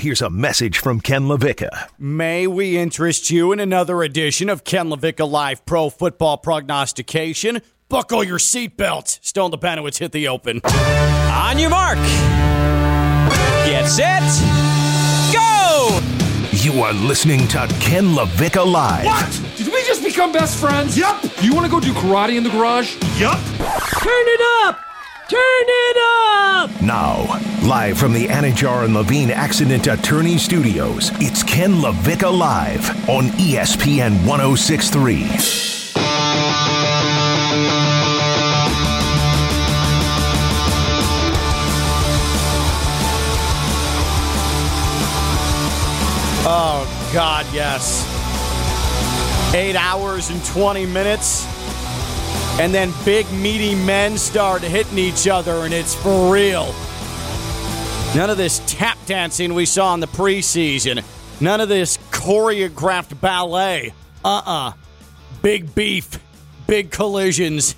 Here's a message from Ken LaVicka. May we interest you in another edition of Ken LaVicka Live Pro Football Prognostication? Buckle your seatbelts. Stone the Benowitz hit the open. On your mark. Get set. Go! You are listening to Ken LaVicka Live. What? Did we just become best friends? Yup. You want to go do karate in the garage? Yup. Turn it up! Turn it up! Now, live from the Anidjar and Levine Accident Attorney Studios, it's Ken LaVicka Live on ESPN 1063. Oh, God, yes. Eight hours and 20 minutes. And then big, meaty men start hitting each other, and it's for real. None of this tap dancing we saw in the preseason. None of this choreographed ballet. Uh uh Big beef, big collisions,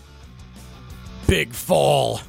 big fall.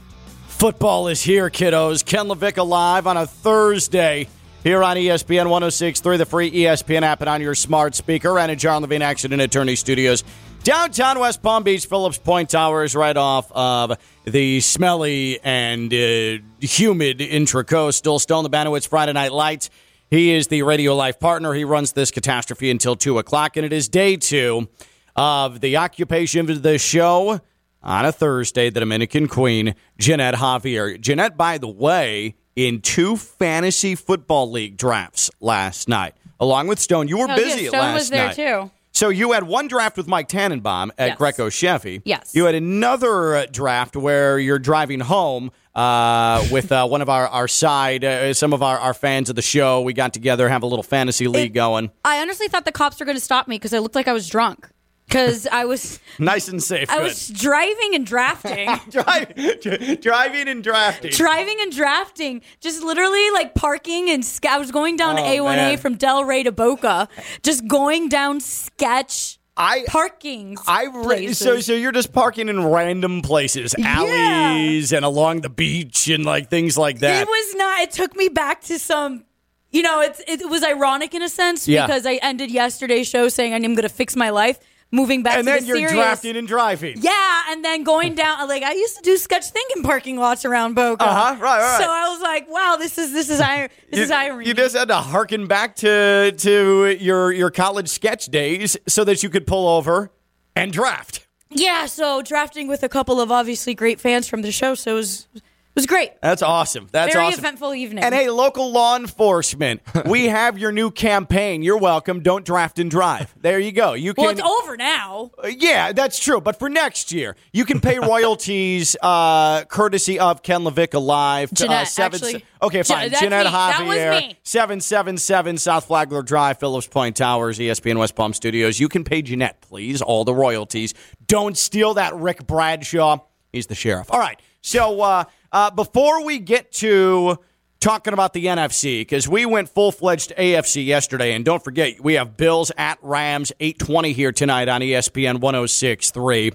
Football is here, kiddos. Ken LaVicka live on a Thursday here on ESPN 1063, the free ESPN app, and on your smart speaker. And in John Levine Accident Attorney Studios. Downtown West Palm Beach, Phillips Point Towers, right off of the smelly and uh, humid Intracoastal. Stone the Banowitz Friday Night Lights. He is the radio life partner. He runs this catastrophe until 2 o'clock, and it is day two of the occupation of the show on a Thursday, the Dominican Queen, Jeanette Javier. Jeanette, by the way, in two fantasy football league drafts last night, along with Stone. You were Oh, busy yeah, Stone last was there night. too. So you had one draft with Mike Tannenbaum at Yes. Greco Chevy. Yes. You had another uh, draft where you're driving home uh, with uh, one of our, our side, uh, some of our, our fans of the show. We got together, have a little fantasy league going. I honestly thought the cops were going to stop me because I looked like I was drunk. Because I was, Nice and safe. I Good. was driving and drafting, Dri- driving and drafting. driving and drafting, just literally like parking and sk- I was going down Oh, A1A man. from Delray to Boca, just going down sketch I parking. I places. so so you're just parking in random places, alleys and along the beach and like things like that. It was not. It took me back to some. You know, it's it was ironic in a sense Yeah. because I ended yesterday's show saying I'm going to fix my life, moving back to the street. and to then the you're serious. drafting and driving. Yeah, and then going down like I used to do sketch thinking parking lots around Boca. Uh-huh, right, right. So I was like, wow, this is this is this You, is irony. you just had to harken back to to your your college sketch days so that you could pull over and draft. yeah, so drafting with a couple of obviously great fans from the show, so it was it was great. That's awesome. That's Very awesome. eventful evening. And hey, local law enforcement, we have your new campaign. You're welcome. Don't draft and drive. There you go. You can. well, it's over now. Uh, Yeah, that's true. But for next year, you can pay royalties uh, courtesy of Ken LaVicka Live. to, uh, seven, actually. okay, fine. that's Jeanette me. That was Javier, me. 777 South Flagler Drive, Phillips Point Towers, ESPN West Palm Studios. You can pay Jeanette, please, all the royalties. Don't steal that Ric Bradshaw. He's the sheriff. All right. So uh, before we get to talking about the NFC, because we went full fledged AFC yesterday, and don't forget, we have Bills at Rams 820 here tonight on ESPN 1063.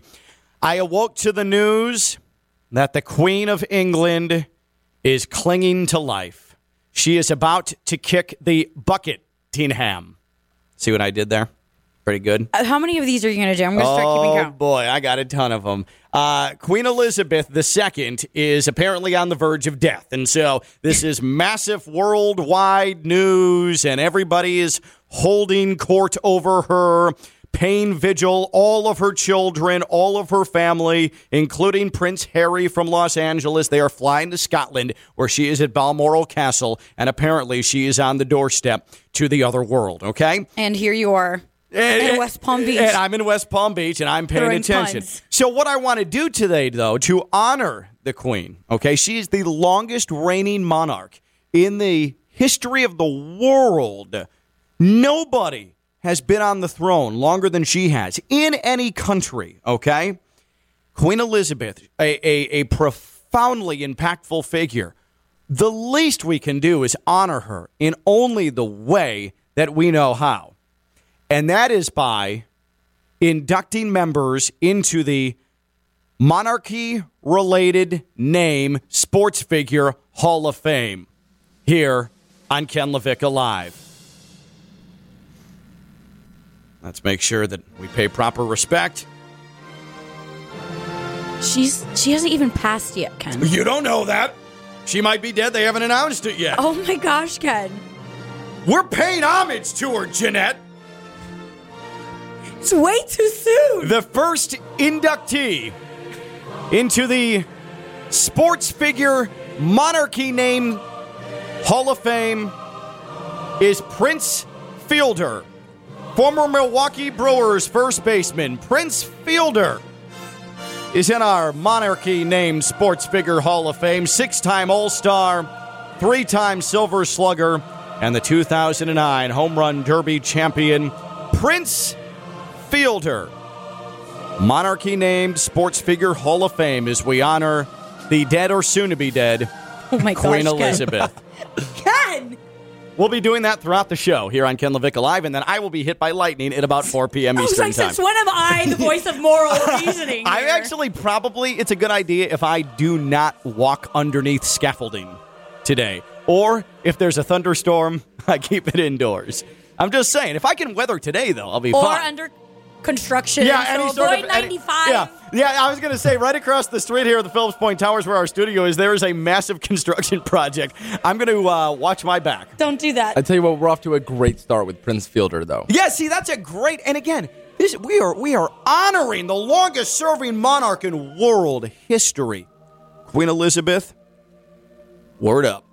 I awoke to the news that the Queen of England is clinging to life. She is about to kick the bucket, Tinham. See what I did there? Pretty good. Uh, How many of these are you going to do? I'm going to start keeping Oh count. boy, I got a ton of them. Uh, Queen Elizabeth II is apparently on the verge of death, and so this is massive worldwide news, and everybody is holding court over her. Pain vigil, all of her children, all of her family, including Prince Harry from Los Angeles. They are flying to Scotland, where she is at Balmoral Castle, and apparently she is on the doorstep to the other world. Okay, And here you are in West Palm Beach. and I'm in West Palm Beach and I'm paying Throwing attention. puns. So, what I want to do today, though, to honor the Queen, okay, she is the longest reigning monarch in the history of the world. Nobody has been on the throne longer than she has in any country, okay? Queen Elizabeth, a, a, a profoundly impactful figure. The least we can do is honor her in only the way that we know how and that is by inducting members into the monarchy related name sports figure Hall of Fame here on Ken LaVicka Alive. Let's make sure that we pay proper respect. She's she hasn't even passed yet, Ken. You don't know that. She might be dead. They haven't announced it yet. Oh my gosh, Ken. We're paying homage to her, Jeanette. It's way too soon. The first inductee into the sports figure monarchy name Hall of Fame is Prince Fielder, former Milwaukee Brewers first baseman. Prince Fielder is in our monarchy named sports figure Hall of Fame, six time All Star, three time Silver Slugger, and the 2009 Home Run Derby champion, Prince Fielder. Monarchy named Sports Figure Hall of Fame as we honor the dead or soon to be dead Oh my Queen gosh, Elizabeth. Ken. We'll be doing that throughout the show here on Ken LaVicka Live, and then I will be hit by lightning at about 4 p.m. Eastern like, Time. since when am I the voice of moral reasoning? I actually probably, it's a good idea if I do not walk underneath scaffolding today. Or if there's a thunderstorm, I keep it indoors. I'm just saying, if I can weather today, though, I'll be or fine. under construction. Yeah, so any sort avoid of any- 95. yeah, yeah. I was going to say right across the street here at the Phillips Point Towers, where our studio is, there is a massive construction project. I'm going to uh, watch my back. Don't do that. I tell you what, we're off to a great start with Prince Fielder, though. Yeah, see, that's a great. And again, this we are we are honoring the longest serving monarch in world history, Queen Elizabeth. Word up.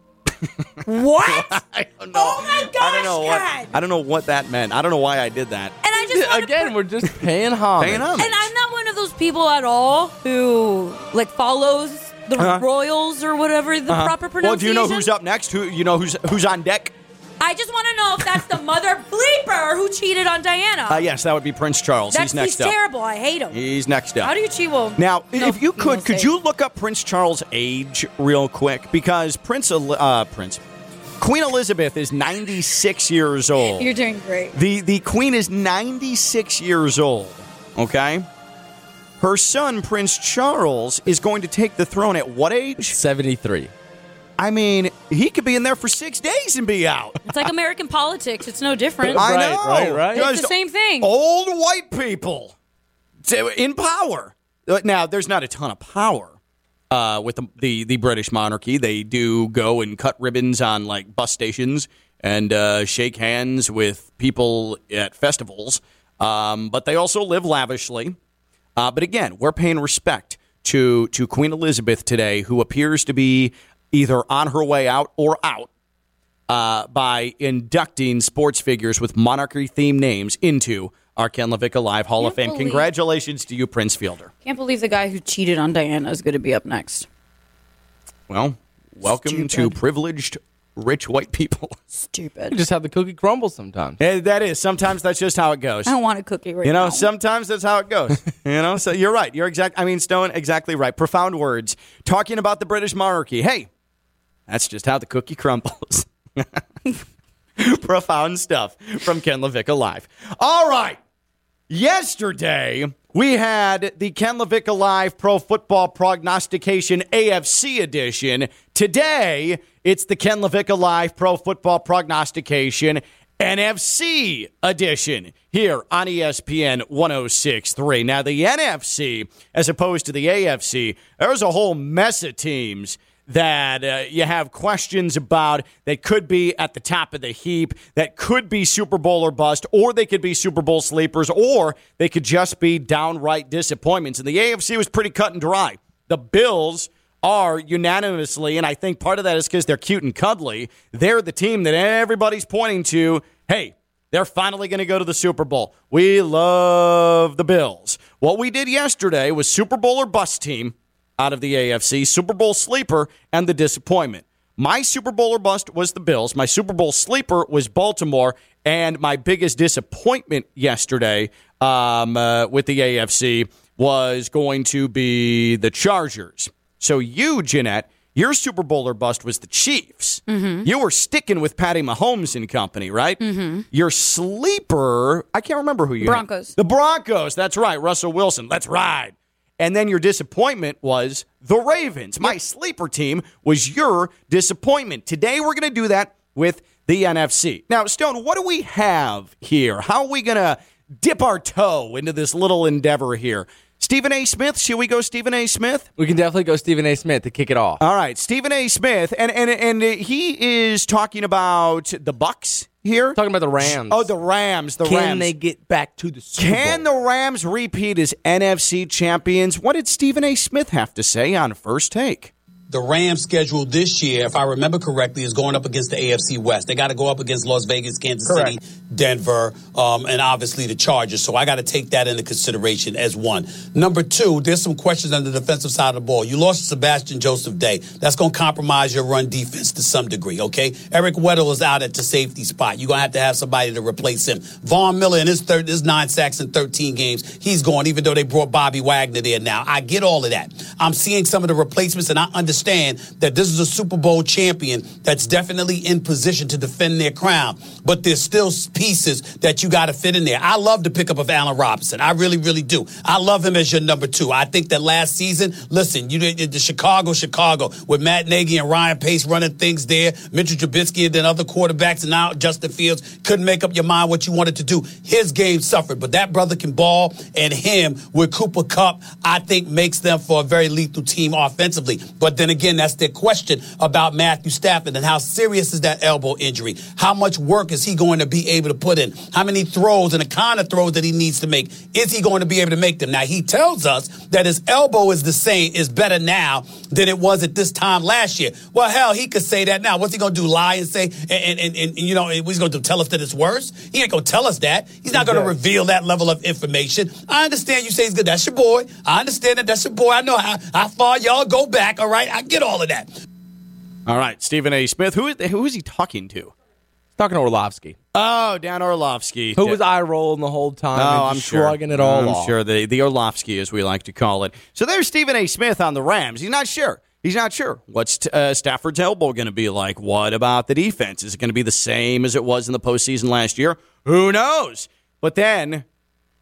What? I don't know. Oh my gosh, I don't know gosh, what Ken. I don't know what that meant. I don't know why I did that. And I just want to Again, we're just paying homage. Paying homage. And I'm not one of those people at all who like follows the Uh-huh. royals or whatever the proper pronunciation. Well, pronunciation. do you know who's up next? Who you know who's who's on deck? I just want to know if that's the mother bleeper who cheated on Diana. Uh, yes, that would be Prince Charles. that's he's next he's up. terrible. I hate him. He's next up. How do you cheat? Well, Now, no, if you could, could say. you look up Prince Charles' age real quick? Because Prince, uh, Prince, Queen Elizabeth is 96 years old. You're doing great. The the Queen is 96 years old. Okay. Her son Prince Charles is going to take the throne at what age? 73. I mean, he could be in there for six days and be out. It's like American politics. It's no different. I Right, know. right, right. It's Just the same thing. Old white people in power. Uh, Now, there's not a ton of power uh, with the, the the British monarchy. They do go and cut ribbons on like bus stations and uh, shake hands with people at festivals. Um, but they also live lavishly. Uh, but again, we're paying respect to to Queen Elizabeth today, who appears to be either on her way out or out uh, by inducting sports figures with monarchy themed names into our Ken LaVicka Live Hall of Can't Fame. believe- Congratulations to you, Prince Fielder. Can't believe the guy who cheated on Diana is going to be up next. Well, welcome to privileged rich white people. You Stupid. just have the cookie crumble sometimes. Eh, that is sometimes that's just how it goes. I don't want a cookie right You know, now. sometimes that's how it goes. you know, so you're right. You're exact. I mean, Stone, exactly right. Profound words talking about the British monarchy. Hey, that's just how the cookie crumbles. Profound stuff from Ken LaVicka Live. All right. Yesterday, we had the Ken LaVicka Live Pro Football Prognostication AFC edition. Today, it's the Ken LaVicka Live Pro Football Prognostication NFC edition here on ESPN 1063. Now, the NFC, as opposed to the AFC, there's a whole mess of teams that uh, you have questions about that could be at the top of the heap, that could be Super Bowl or bust, or they could be Super Bowl sleepers, or they could just be downright disappointments. And the AFC was pretty cut and dry. The Bills are unanimously, and I think part of that is because they're cute and cuddly, they're the team that everybody's pointing to. Hey, they're finally going to go to the Super Bowl. We love the Bills. What we did yesterday was Super Bowl or bust team out of the AFC, Super Bowl sleeper, and the disappointment. My Super Bowl or bust was the Bills. My Super Bowl sleeper was Baltimore. And my biggest disappointment yesterday um, uh, with the AFC was going to be the Chargers. So you, Jeanette, your Super Bowl or bust was the Chiefs. You were sticking with Patty Mahomes and company, right? Mm-hmm. Your sleeper, I can't remember who you had. Broncos. The Broncos. That's right. Russell Wilson. Let's ride. And then your disappointment was the Ravens. My sleeper team was your disappointment. Today we're going to do that with the NFC. Now, Stone, what do we have here? How are we going to dip our toe into this little endeavor here? Stephen A. Smith, should we go Stephen A. Smith? We can definitely go Stephen A. Smith to kick it off. All right, Stephen A. Smith, and and and he is talking about the Bucks here. Talking about the Rams. Oh, the Rams. The Can Rams. Can they get back to the Super Can the Rams repeat as NFC champions? What did Stephen A. Smith have to say on first take? The Rams schedule this year, if I remember correctly, is going up against the AFC West. They got to go up against Las Vegas, Kansas City, Denver, um, and obviously the Chargers. So I got to take that into consideration as one. Number two, there's some questions on the defensive side of the ball. You lost Sebastian Joseph Day. That's going to compromise your run defense to some degree, okay? Eric Weddle is out at the safety spot. You're going to have to have somebody to replace him. Von Miller in his third, his nine sacks in 13 games, he's gone, even though they brought Bobby Wagner there now. I get all of that. I'm seeing some of the replacements, and I understand that this is a Super Bowl champion that's definitely in position to defend their crown. But there's still pieces that you got to fit in there. I love the pickup of Allen Robinson. I really, really do. I love him as your number two. I think that last season, listen, you did the Chicago, Chicago with Matt Nagy and Ryan Pace running things there, Mitchell Trubisky and then other quarterbacks, and now Justin Fields couldn't make up your mind what you wanted to do. His game suffered, but that brother can ball, and him with Cooper Kupp, I think makes them for a very lethal team offensively. But then again, that's their question about Matthew Stafford and how serious is that elbow injury? How much work is he going to be able to put in? How many throws and the kind of throws that he needs to make? Is he going to be able to make them? Now he tells us that his elbow is the same, is better now than it was at this time last year. Well, hell, he could say that now. What's he going to do? Lie and say, and, and, and, and you know, he's going to tell us that it's worse? He ain't going to tell us that. He's not going to reveal that level of information. I understand you say he's good. That's your boy. I understand that. That's your boy. I know how, how far y'all go back. All right. I get all of that. All right, Stephen A. Smith. Who is who is he talking to? Talking to Orlovsky, Oh, Dan Orlovsky. who was eye rolling the whole time. Oh, I'm just sure. shrugging it all I'm off. sure the the Orlovsky, as we like to call it. So there's Stephen A. Smith on the Rams. He's not sure. He's not sure. What's uh, Stafford's elbow going to be like? What about the defense? Is it going to be the same as it was in the postseason last year? Who knows? But then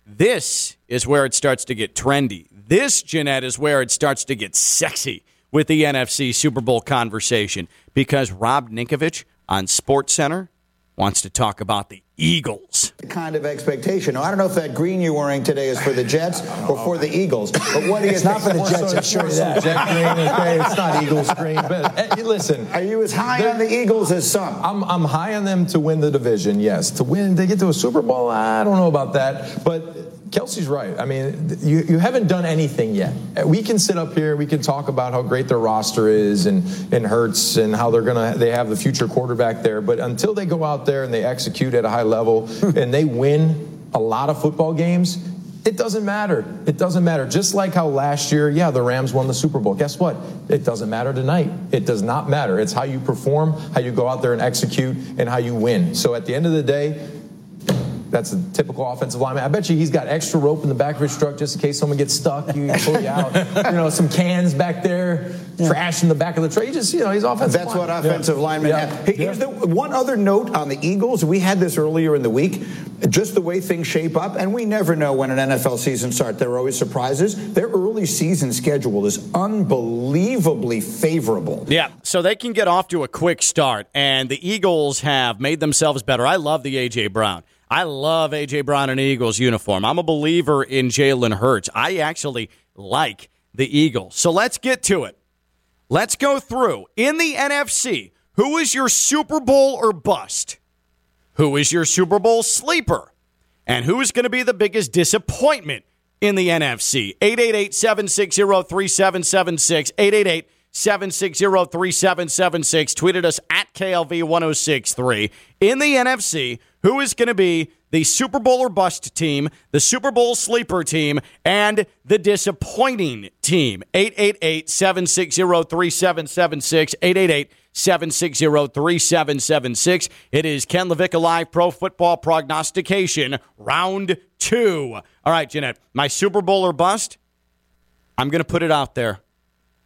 this is where it starts to get trendy. This, Jeanette, is where it starts to get sexy with the NFC Super Bowl conversation because Rob Ninkovich on Sports Center wants to talk about the Eagles. kind of expectation. Now, I don't know if that green you're wearing today is for the Jets or for the Eagles, but what do you It's not for the Jets, I assure you that. Jet green, okay? It's not Eagles green. But eh, listen, Are you as high on the Eagles as some? I'm, I'm high on them to win the division, yes. To win, they get to a Super Bowl, I don't know about that. But Kelsey's right. I mean, you, you haven't done anything yet. Uh, we can sit up here, we can talk about how great their roster is and, and Hurts and how they're gonna they have the future quarterback there. But until they go out there and they execute at a high level hmm. and they win a lot of football games, it doesn't matter. It doesn't matter. Just like how last year, yeah, the Rams won the Super Bowl. Guess what? It doesn't matter tonight. It does not matter. It's how you perform, how you go out there and execute, and how you win. So at the end of the day, that's a typical offensive lineman. I bet you he's got extra rope in the back of his truck just in case someone gets stuck. You pull you out. you know, some cans back there, trash in the back of the truck. He just, you know, he's offensive. That's what offensive Yeah. linemen Yeah. have. Hey, Here's the one other note on the Eagles. We had this earlier in the week. Just the way things shape up, and we never know when an NFL season starts. There are always surprises. Their early season schedule is unbelievably favorable. Yeah, so they can get off to a quick start, and the Eagles have made themselves better. I love the A.J. Brown. I love A.J. Brown in an Eagles uniform. I'm a believer in Jalen Hurts. I actually like the Eagles. So let's get to it. Let's go through. In the NFC, who is your Super Bowl or bust? Who is your Super Bowl sleeper? And who is going to be the biggest disappointment in the NFC? 888 760 3776. 888 760 3776. Tweeted us at KLV 1063. In the NFC, who is going to be the Super Bowl or bust team, the Super Bowl sleeper team, and the disappointing team? 888 760 3776. 888 760 3776. It is Ken LaVicka Live Pro Football Prognostication, round two. All right, Jeanette, my Super Bowl or bust, I'm going to put it out there.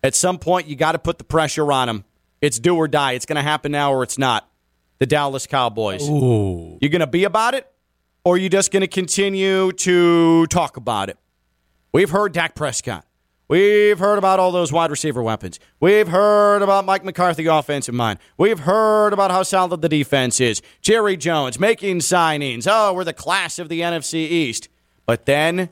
At some point, you got to put the pressure on them. It's do or die. It's going to happen now or it's not. The Dallas Cowboys. Ooh. You going to be about it, or are you just going to continue to talk about it? We've heard Dak Prescott. We've heard about all those wide receiver weapons. We've heard about Mike McCarthy offensive mind. We've heard about how solid the defense is. Jerry Jones making signings. Oh, we're the class of the NFC East. But then,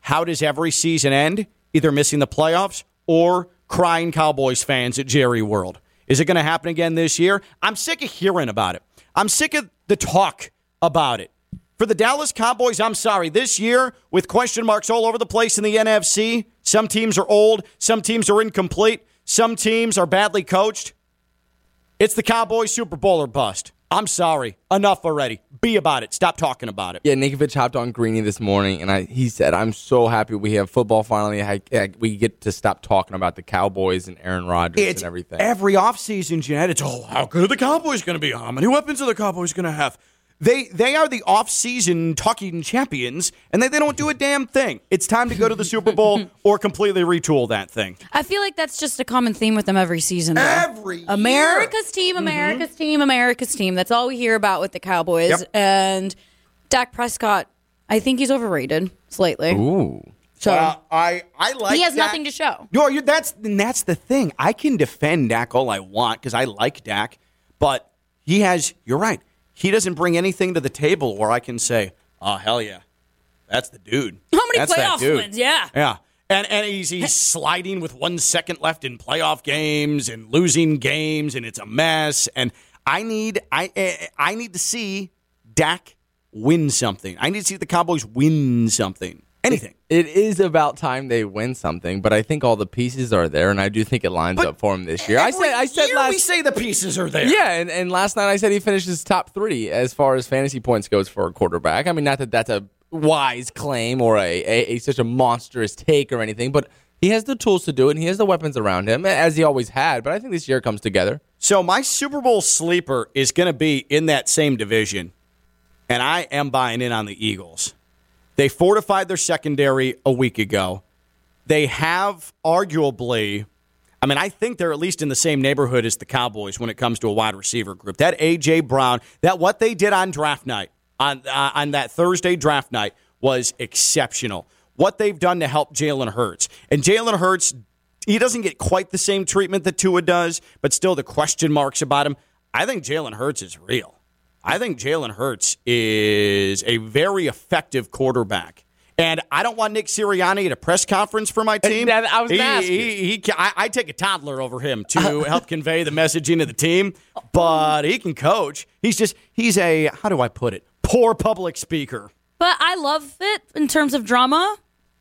how does every season end? Either missing the playoffs or crying Cowboys fans at Jerry World. Is it going to happen again this year? I'm sick of hearing about it. I'm sick of the talk about it. For the Dallas Cowboys, I'm sorry. This year, with question marks all over the place in the NFC, some teams are old, some teams are incomplete, some teams are badly coached. It's the Cowboys Super Bowl or bust. I'm sorry. Enough already. Be about it. Stop talking about it. Yeah, Ninkovich hopped on Greeny this morning, and I, he said, "I'm so happy we have football finally. I, I, we get to stop talking about the Cowboys and Aaron Rodgers It's and everything." every offseason, Jeanette. It's, oh, how good are the Cowboys going to be? How many weapons are the Cowboys going to have? They they are the off-season talking champions, and they, they don't do a damn thing. It's time to go to the Super Bowl or completely retool that thing. I feel like that's just a common theme with them every season. though. Every year. America's team, mm-hmm. America's team, America's team. That's all we hear about with the Cowboys. Yep. And Dak Prescott, I think he's overrated slightly. Ooh. So Well, I I like he has Dak. nothing to show. No, you that's and that's the thing. I can defend Dak all I want because I like Dak, but he has. You're right. He doesn't bring anything to the table where I can say, "Oh hell yeah, that's the dude." How many That's playoff dude." wins? Yeah. Yeah. And, and he's, he's sliding with one second left in playoff games and losing games, and it's a mess. And I need I eh, I need to see Dak win something. I need to see the Cowboys win something. Anything. It is about time they win something, but I think all the pieces are there, and I do think it lines But up for him this year. I said, I said year last we say the pieces are there. Yeah, and, and last night I said he finishes top three as far as fantasy points goes for a quarterback. I mean, not that that's a wise claim or a, a, a such a monstrous take or anything, but he has the tools to do it, and he has the weapons around him, as he always had. But I think this year comes together. So my Super Bowl sleeper is going to be in that same division, and I am buying in on the Eagles. They fortified their secondary a week ago. They have arguably, I mean, I think they're at least in the same neighborhood as the Cowboys when it comes to a wide receiver group. That AJ Brown, that what they did on draft night, on uh, on that Thursday draft night, was exceptional. What they've done to help Jalen Hurts, and Jalen Hurts, he doesn't get quite the same treatment that Tua does, but still the question marks about him. I think Jalen Hurts is real. I think Jalen Hurts is a very effective quarterback. And I don't want Nick Sirianni at a press conference for my team. I was he, gonna ask you. he, he, I, I take a toddler over him to help convey the messaging of the team, but he can coach. He's just, he's a, how do I put it? Poor public speaker. But I love it in terms of drama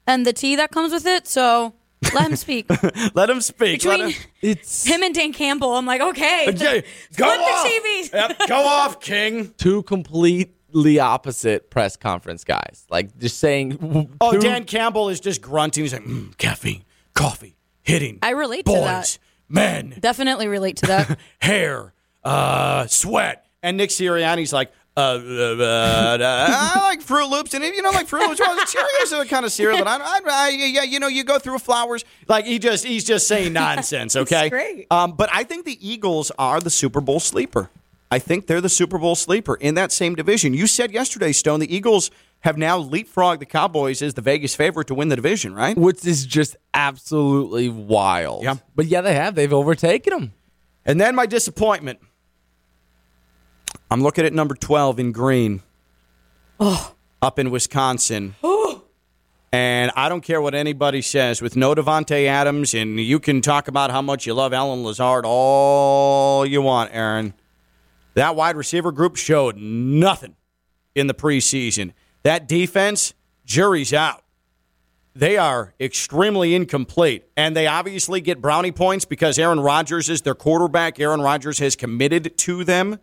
and the tea that comes with it. So let him speak. Let him speak. Let Between him, It's him and Dan Campbell, I'm like, okay, Okay, go flip off. the TVs. Yep, go off, King. two completely opposite press conference guys. Like just saying, Oh, two- Dan Campbell is just grunting. He's like, mm, caffeine, coffee, hitting. I relate to boys, that. men, Definitely relate to that. hair, uh, sweat. And Nick Sirianni's like, uh, uh, I like Froot Loops, and if you don't like Froot Loops, well, Cheerios are the kind of cereal that I, I, I, yeah, you know, you go through flowers. Like he just, he's just saying nonsense. Okay, great. Um, but I think the Eagles are the Super Bowl sleeper. I think they're the Super Bowl sleeper in that same division. You said yesterday, Stone, the Eagles have now leapfrogged the Cowboys as the Vegas favorite to win the division, right? which is just absolutely wild. Yeah. but yeah, they have. They've overtaken them. And then my disappointment. I'm looking at number 12 in green. Oh. Up in Wisconsin. Oh. And I don't care what anybody says. With no Davante Adams, and you can talk about how much you love Allen Lazard all you want, Aaron. That wide receiver group showed nothing in the preseason. That defense, jury's out. They are extremely incomplete. And they obviously get brownie points because Aaron Rodgers is their quarterback. Aaron Rodgers has committed to them.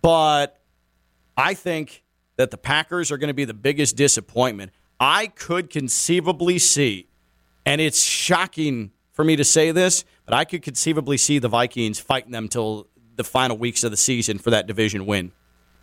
But I think that the Packers are going to be the biggest disappointment. I could conceivably see, and it's shocking for me to say this, but I could conceivably see the Vikings fighting them till the final weeks of the season for that division win,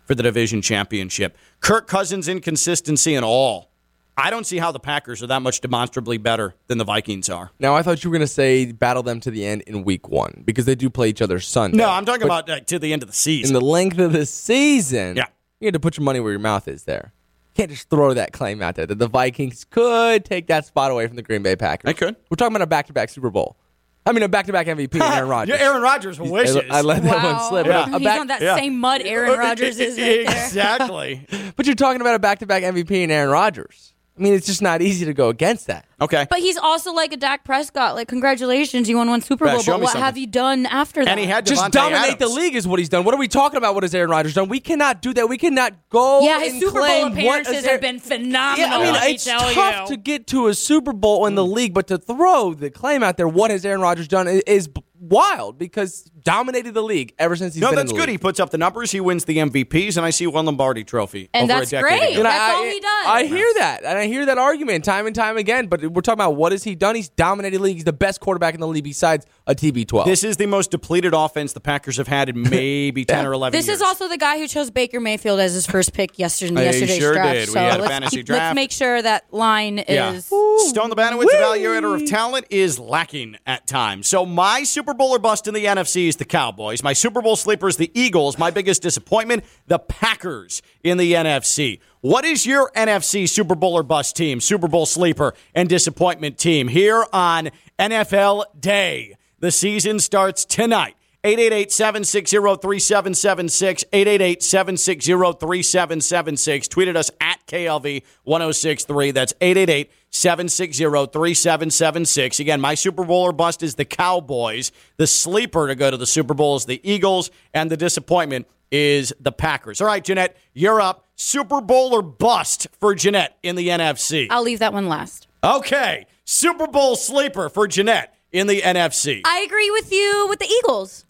for the division championship. Kirk Cousins' inconsistency and all. I don't see how the Packers are that much demonstrably better than the Vikings are. Now, I thought you were going to say battle them to the end in week one because they do play each other Sunday. No, I'm talking But about uh, to the end of the season. in the length of the season. Yeah. you had to put your money where your mouth is there. can't just throw that claim out there that the Vikings could take that spot away from the Green Bay Packers. They could. We're talking about a back-to-back Super Bowl. I mean, a back-to-back MVP, and Aaron Rodgers. Yeah, Aaron Rodgers wishes. I, I let that one slip. Yeah. A He's back- on that yeah. same mud Aaron Rodgers is right there. exactly. but you're talking about a back-to-back MVP and Aaron Rodgers. I mean, it's just not easy to go against that. Okay. But he's also like a Dak Prescott. Like, congratulations, you won one Super Bowl. show But what something. have you done after that? and he had Just Davante dominate the league is what he's done. What are we talking about? What has Aaron Rodgers done? We cannot do that. We cannot go. yeah, his and Super Bowl claim what appearances have been phenomenal. Yeah, I mean, let me it's tell tough you. to get to a Super Bowl in the league, but to throw the claim out there, what has Aaron Rodgers done, is b- wild because dominated the league ever since he's No, been in that's the good. league. He puts up the numbers. He wins the MVPs, and I see one Lombardi Trophy. And over that's a decade great. ago. And That's I, all he does. I hear that, and I hear that argument time and time again. But we're talking about what has he done? He's dominated the league. He's the best quarterback in the league besides a TB12. This is the most depleted offense the Packers have had in maybe 10 or 11 This years. is also the guy who chose Baker Mayfield as his first pick yesterday in He yesterday's sure draft. did. We So had a let's, fantasy keep- draft. let's make sure that line Yeah. is. Stone the Banowitz evaluator of talent is lacking at times. So my Super Bowl or bust in the NFC is the Cowboys. My Super Bowl sleeper is the Eagles. My biggest disappointment, the Packers in the NFC. What is your NFC Super Bowl or bust team, Super Bowl sleeper and disappointment team here on NFL Day? The season starts tonight. 888-760-3776, 888-760-3776. Tweet at us at KLV1063. That's 888-760-3776. Again, my Super Bowl or bust is the Cowboys. The sleeper to go to the Super Bowl is the Eagles, and the disappointment is the Packers. All right, Jeanette, you're up. Super Bowl or bust for Jeanette in the NFC. I'll leave that one last. Okay, Super Bowl sleeper for Jeanette in the NFC. I agree with you with the Eagles.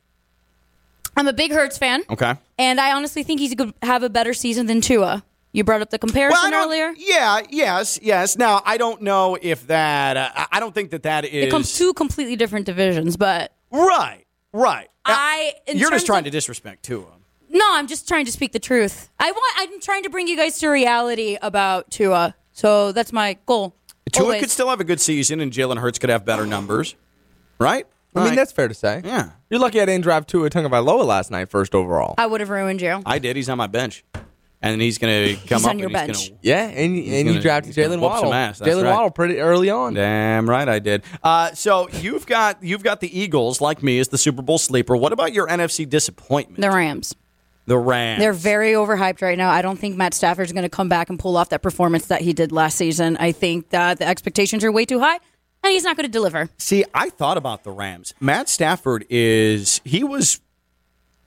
I'm a big Hurts fan, Okay. and I honestly think he's going to have a better season than Tua. You brought up the comparison don't- earlier. Yeah, yes, yes. Now, I don't know if that, uh, I- don't think that that is. It comes two completely different divisions, but Right, right. I. You're just trying of- to disrespect Tua. No, I'm just trying to speak the truth. I want. I'm trying to bring you guys to reality about Tua. So that's my goal. Tua Always. could still have a good season, and Jalen Hurts could have better numbers, right? I mean, Right. that's fair to say. Yeah. You're lucky I didn't drive Tua Tagovailoa last night, first overall. I would have ruined you. I did. He's on my bench, and he's going to come He's up on your and he's bench. gonna- yeah, and, and you gonna- drafted he's gonna Jalen whoop some Waddle. ass, that's Jalen right. Waddle pretty early on. Damn right, I did. Uh, so you've got you've got the Eagles, like me, as the Super Bowl sleeper. What about your NFC disappointment? The Rams. The Rams. They're very overhyped right now. I don't think Matt Stafford's going to come back and pull off that performance that he did last season. I think that the expectations are way too high, and he's not going to deliver. See, I thought about the Rams. Matt Stafford is he was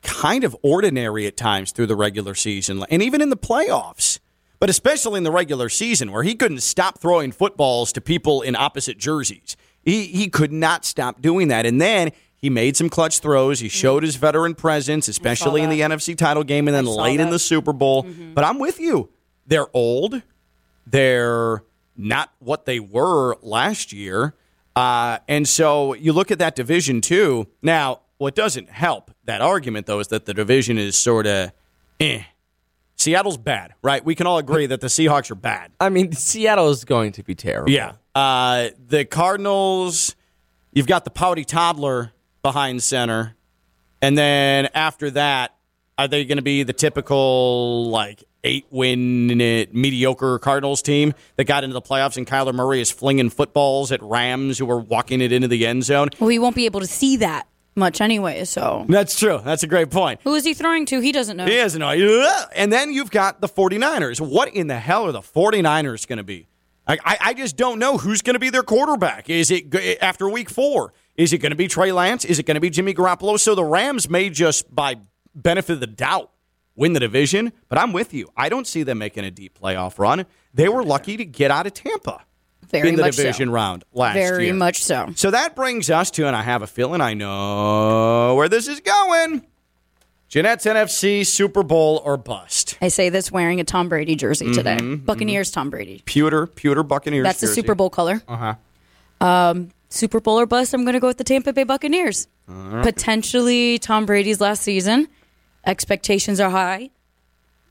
kind of ordinary at times through the regular season and even in the playoffs. But especially in the regular season where he couldn't stop throwing footballs to people in opposite jerseys. He he could not stop doing that. And then he made some clutch throws. He showed his veteran presence, especially in the NFC title game and then I saw late in the Super Bowl. But I'm with you. They're old. They're not what they were last year. Uh, and so you look at that division too. Now, what doesn't help that argument, though, is that the division is sort of eh. Seattle's bad, right? We can all agree that the Seahawks are bad. I mean, Seattle is going to be terrible. Yeah. Uh, the Cardinals, you've got the pouty toddler behind center. And then after that, are they going to be the typical, like, eight win mediocre Cardinals team that got into the playoffs and Kyler Murray is flinging footballs at Rams who are walking it into the end zone? Well, he won't be able to see that much anyway. So That's true. That's a great point. who is he throwing to? He doesn't know. He has no idea. And then you've got the 49ers. What in the hell are the 49ers going to be? I, I, I just don't know who's going to be their quarterback. Is it after week four? Is it going to be Trey Lance? Is it going to be Jimmy Garoppolo? So the Rams may just, by benefit of the doubt, win the division. But I'm with you. I don't see them making a deep playoff run. They were lucky to get out of Tampa Very in the much so. division round last Very year. Very much so. So that brings us to, and I have a feeling I know where this is going. Jeanette's NFC Super Bowl or bust. I say this wearing a Tom Brady jersey today. Mm-hmm, Buccaneers Tom Brady. Pewter, pewter Buccaneers. That's the jersey. Super Bowl color. Uh huh. Super Bowl or bust, I'm going to go with the Tampa Bay Buccaneers. Potentially Tom Brady's last season. Expectations are high.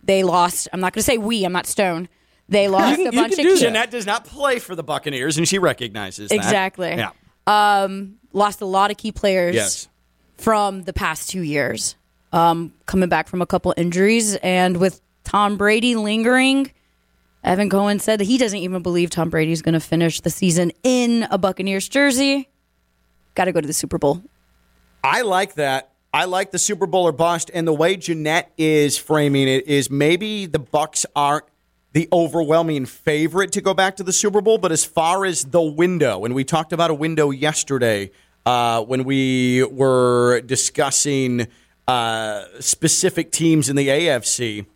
They lost. I'm not going to say we. I'm not Stone. They lost can- a you bunch can of do key- that. Jeanette does not play for the Buccaneers, and she recognizes that. Exactly. Yeah. Um, lost a lot of key players Yes. from the past two years. Um, coming back from a couple injuries, and with Tom Brady lingering, Evan Cohen said that he doesn't even believe Tom Brady's going to finish the season in a Buccaneers jersey. Got to go to the Super Bowl. I like that. I like the Super Bowl or bust, and the way Jeanette is framing it is maybe the Bucks aren't the overwhelming favorite to go back to the Super Bowl, but as far as the window, and we talked about a window yesterday uh, when we were discussing uh, specific teams in the AFC.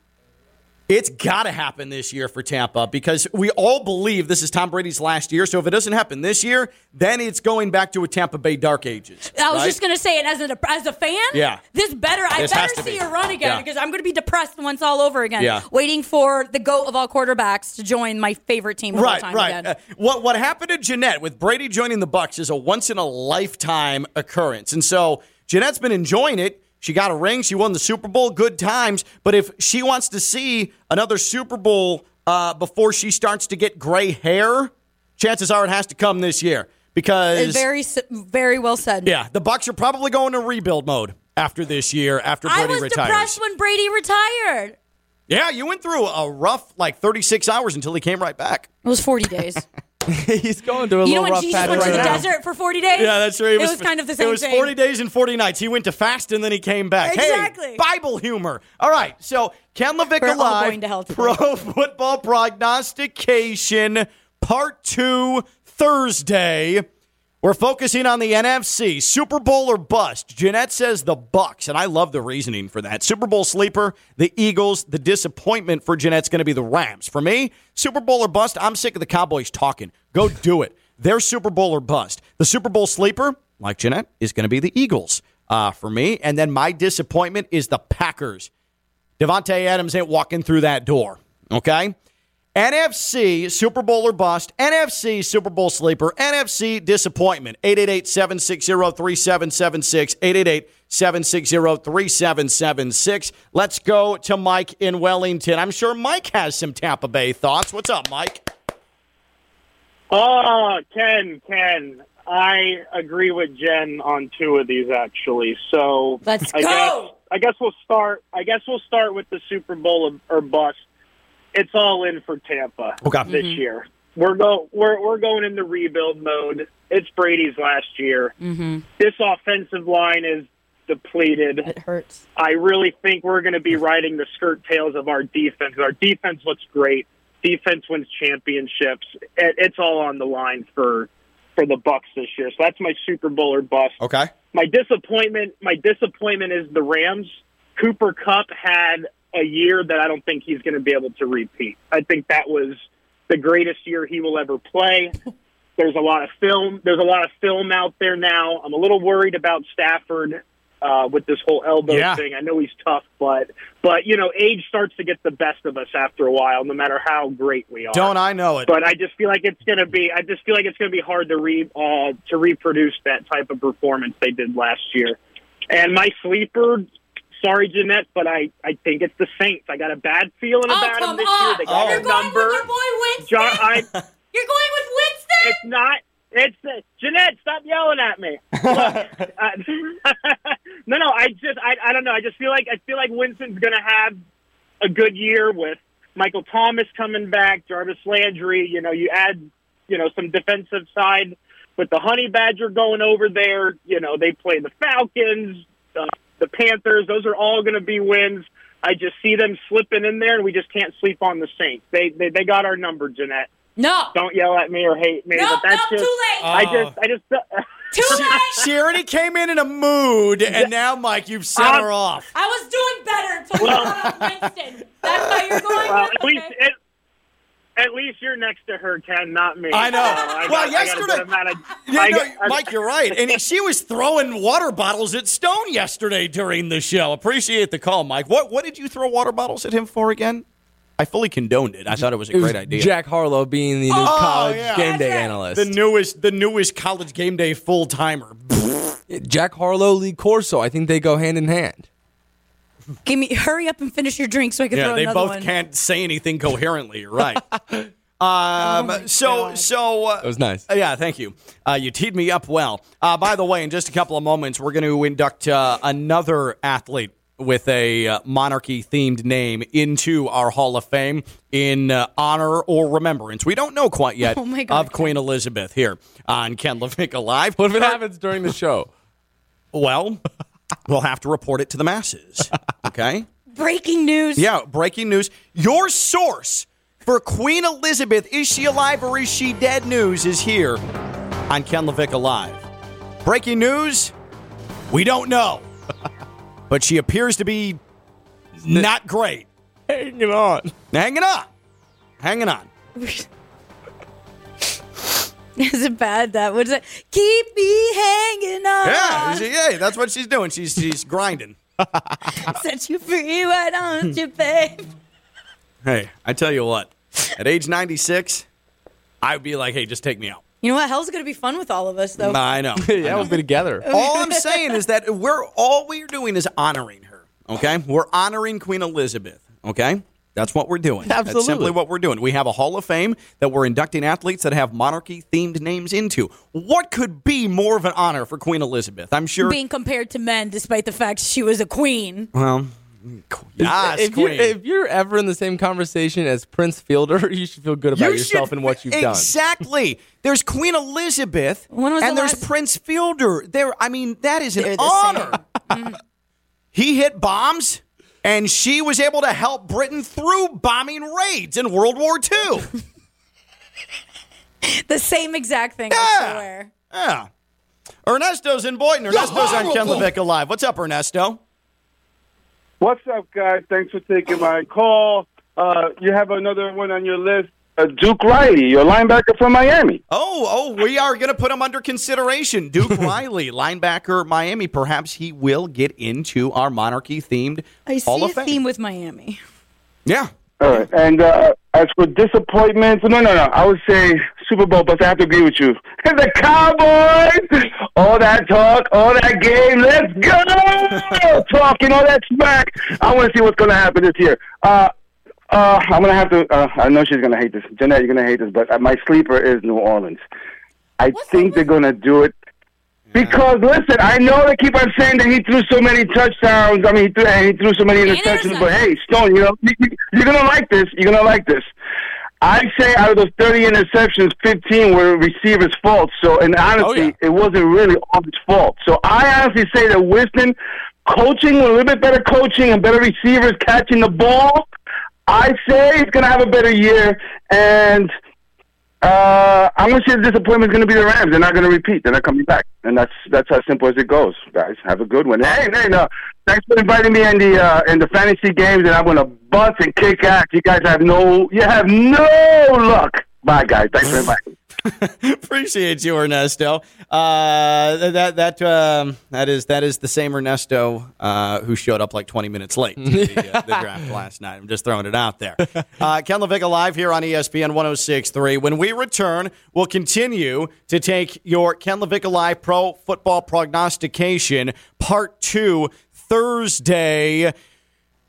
It's got to happen this year for Tampa because we all believe this is Tom Brady's last year. So if it doesn't happen this year, then it's going back to a Tampa Bay Dark Ages. I was right? just gonna say it as a as a fan. Yeah. this better. I This has better see be. a run again Yeah. because I'm gonna be depressed once all over again. Yeah. waiting for the goat of all quarterbacks to join my favorite team of all right, time right. again. Uh, what what happened to Jeanette with Brady joining the Bucks is a once in a lifetime occurrence, and so Jeanette's been enjoying it. She got a ring. She won the Super Bowl. Good times. But if she wants to see another Super Bowl uh, before she starts to get gray hair, chances are it has to come this year because It's very very well said. yeah, the Bucks are probably going to rebuild mode after this year. After I was retires. depressed when Brady retired. Yeah, you went through a rough like 36 hours until he came right back. It was 40 days. He's going to a you little know when rough Jesus patch went right to the now. desert for 40 days? Yeah, that's right. It, was, kind of the same thing. It was thing. 40 days and 40 nights. He went to fast and then he came back. Exactly. Hey, Bible humor. All right. So, Ken LaVicka We're all Live, going to hell today. Pro Football Prognostication, Part 2, Thursday. We're focusing on the NFC, Super Bowl or bust. Jeanette says the Bucks, and I love the reasoning for that. Super Bowl sleeper, the Eagles. The disappointment for Jeanette's going to be the Rams. For me, Super Bowl or bust. I'm sick of the Cowboys talking. Go do it. They're Super Bowl or bust. The Super Bowl sleeper, like Jeanette, is going to be the Eagles uh, for me. And then my disappointment is the Packers. Davante Adams ain't walking through that door. Okay. NFC Super Bowl or bust. NFC Super Bowl sleeper. NFC disappointment. 888-760-3776. 888-760-3776. Let's go to Mike in Wellington. I'm sure Mike has some Tampa Bay thoughts. What's up, Mike? Oh, Ken, Ken. I agree with Jen on two of these actually. So Let's I go! Guess, I guess we'll start. I guess we'll start with the Super Bowl or bust. It's all in for Tampa Okay. this year. We're go we're we're going into rebuild mode. It's Brady's last year. Mm-hmm. This offensive line is depleted. It hurts. I really think we're going to be riding the skirt tails of our defense. Our defense looks great. Defense wins championships. It, it's all on the line for for the Bucks this year. So that's my Super Bowl or bust. Okay. My disappointment. My disappointment is the Rams. Cooper Kupp had a year that I don't think he's going to be able to repeat. I think that was the greatest year he will ever play. There's a lot of film. There's a lot of film out there now. I'm a little worried about Stafford uh, with this whole elbow Yeah. thing. I know he's tough, but but you know, age starts to get the best of us after a while, no matter how great we are. Don't I know it? But I just feel like it's going to be. I just feel like it's going to be hard to re uh, to reproduce that type of performance they did last year. And my sleeper, sorry Jeanette, but I I think it's the Saints. I got a bad feeling Oh, about them this on. year. They got You're a going number. with your boy Winston. John, I, You're going with Winston. it's not. It's uh, Jeanette. Stop yelling at me. Look, uh, no, no. I just, I, I don't know. I just feel like I feel like Winston's going to have a good year with Michael Thomas coming back, Jarvis Landry. You know, you add, you know, some defensive side with the Honey Badger going over there. You know, they play the Falcons, uh, the Panthers. Those are all going to be wins. I just see them slipping in there, and we just can't sleep on the Saints. They they, they got our number, Jeanette. No. Don't yell at me or hate me, No, but that's no, just too late. I just I just Too late. She already came in in a mood, and now, Mike, you've set Um, her off. I was doing better until you got on Winston. That's how you're going well, with at least okay. it, at least you're next to her, Ken, not me. I know. So I Well, got- I got a yesterday- good of- Yeah, I no, got- Mike, you're right. And she was throwing water bottles at Stone yesterday during the show. Appreciate the call, Mike. What what did you throw water bottles at him for again? I fully condoned it. I thought it was a It was great idea. Jack Harlow being the new Oh, college yeah. game day analyst. the newest the newest college game day full timer. Jack Harlow, Lee Corso. I think they go hand in hand. Give me hurry up and finish your drink so I can Yeah, throw they both can't say anything coherently. Right. Um, so God. so uh, That was nice. Uh, yeah, thank you. Uh, you teed me up well. Uh, by the way, in just a couple of moments, we're going to induct uh, another athlete with a uh, monarchy themed name into our Hall of Fame in uh, honor or remembrance. We don't know quite yet Oh my God, of Queen Elizabeth here on Ken LaVicka Live. What if it happens during the show? Well, we'll have to report it to the masses. Okay? Breaking news. Yeah, breaking news. Your source for Queen Elizabeth, is she alive or is she dead news, is here on Ken LaVicka Live. Breaking news, we don't know. but she appears to be not great. Hanging on. Hanging on. Hanging on. Is it bad that was it? Keep me hanging on. Yeah, yeah, that's what she's doing. She's she's grinding. Set you free, why don't you, babe? Hey, I tell you what, at age 96, I'd be like, hey, just take me out. You know what? Hell's gonna be fun with all of us, though. I know. yeah, we'll be together. all I'm saying is that we're all we're doing is honoring her. Okay, we're honoring Queen Elizabeth. Okay, that's what we're doing. That's Absolutely. simply what we're doing. We have a Hall of Fame that we're inducting athletes that have monarchy themed names into. What could be more of an honor for Queen Elizabeth? I'm sure. Being compared to men, despite the fact she was a queen. well, yes, if, you're, if you're ever in the same conversation as Prince Fielder, you should feel good about You yourself should- and what you've done. Exactly. There's Queen Elizabeth When was and the there's last- Prince Fielder. There, I mean, that is an They're the honor. he hit bombs, and she was able to help Britain through bombing raids in World War II. The same exact thing, Yeah. I swear. yeah. Ernesto's in Boynton. Ernesto's on Ken LaVicka Live. What's up, Ernesto? What's up, guys? Thanks for taking my call. Uh, you have another one on your list. Uh, Duke Riley, your linebacker from Miami. Oh, oh, we are going to put him under consideration. Duke Riley, linebacker, Miami. Perhaps he will get into our monarchy themed I Hall see of a Fame. theme with Miami. Yeah. All right. And uh, as for disappointments, no, no, no. I would say Super Bowl, but I have to agree with you. The Cowboys, all that talk, all that game, let's go! Talking all that smack. I want to see what's going to happen this year. Uh, uh, I'm going to have to, uh, I know she's going to hate this. Jeanette, you're going to hate this, but uh, my sleeper is New Orleans. I think they're going to do it. Because listen, I know they keep on saying that he threw so many touchdowns. I mean, he threw, he threw so many interceptions. But hey, Stone, you know you, you- you're gonna like this. You're gonna like this. I say out of those 30 interceptions, 15 were receivers' fault. So, and honestly, it wasn't really all his fault. So, I honestly say that Winston, coaching with a little bit better coaching and better receivers catching the ball, I say he's gonna have a better year. And uh, I'm gonna say the disappointment is gonna be the Rams. They're not gonna repeat. They're not coming back, and that's that's how simple as it goes. Guys, have a good one. Hey, hey, no, thanks for inviting me in the uh, in the fantasy games, and I'm gonna bust and kick ass. You guys have no, you have no luck. Bye, guys. Thanks for inviting. Appreciate you, Ernesto. Uh, that that um, that is that is the same Ernesto uh, who showed up like 20 minutes late to the, uh, the draft last night. I'm just throwing it out there. Uh, Ken LaVicka live here on ESPN 106.3. When we return, we'll continue to take your Ken LaVicka live pro football prognostication part two Thursday.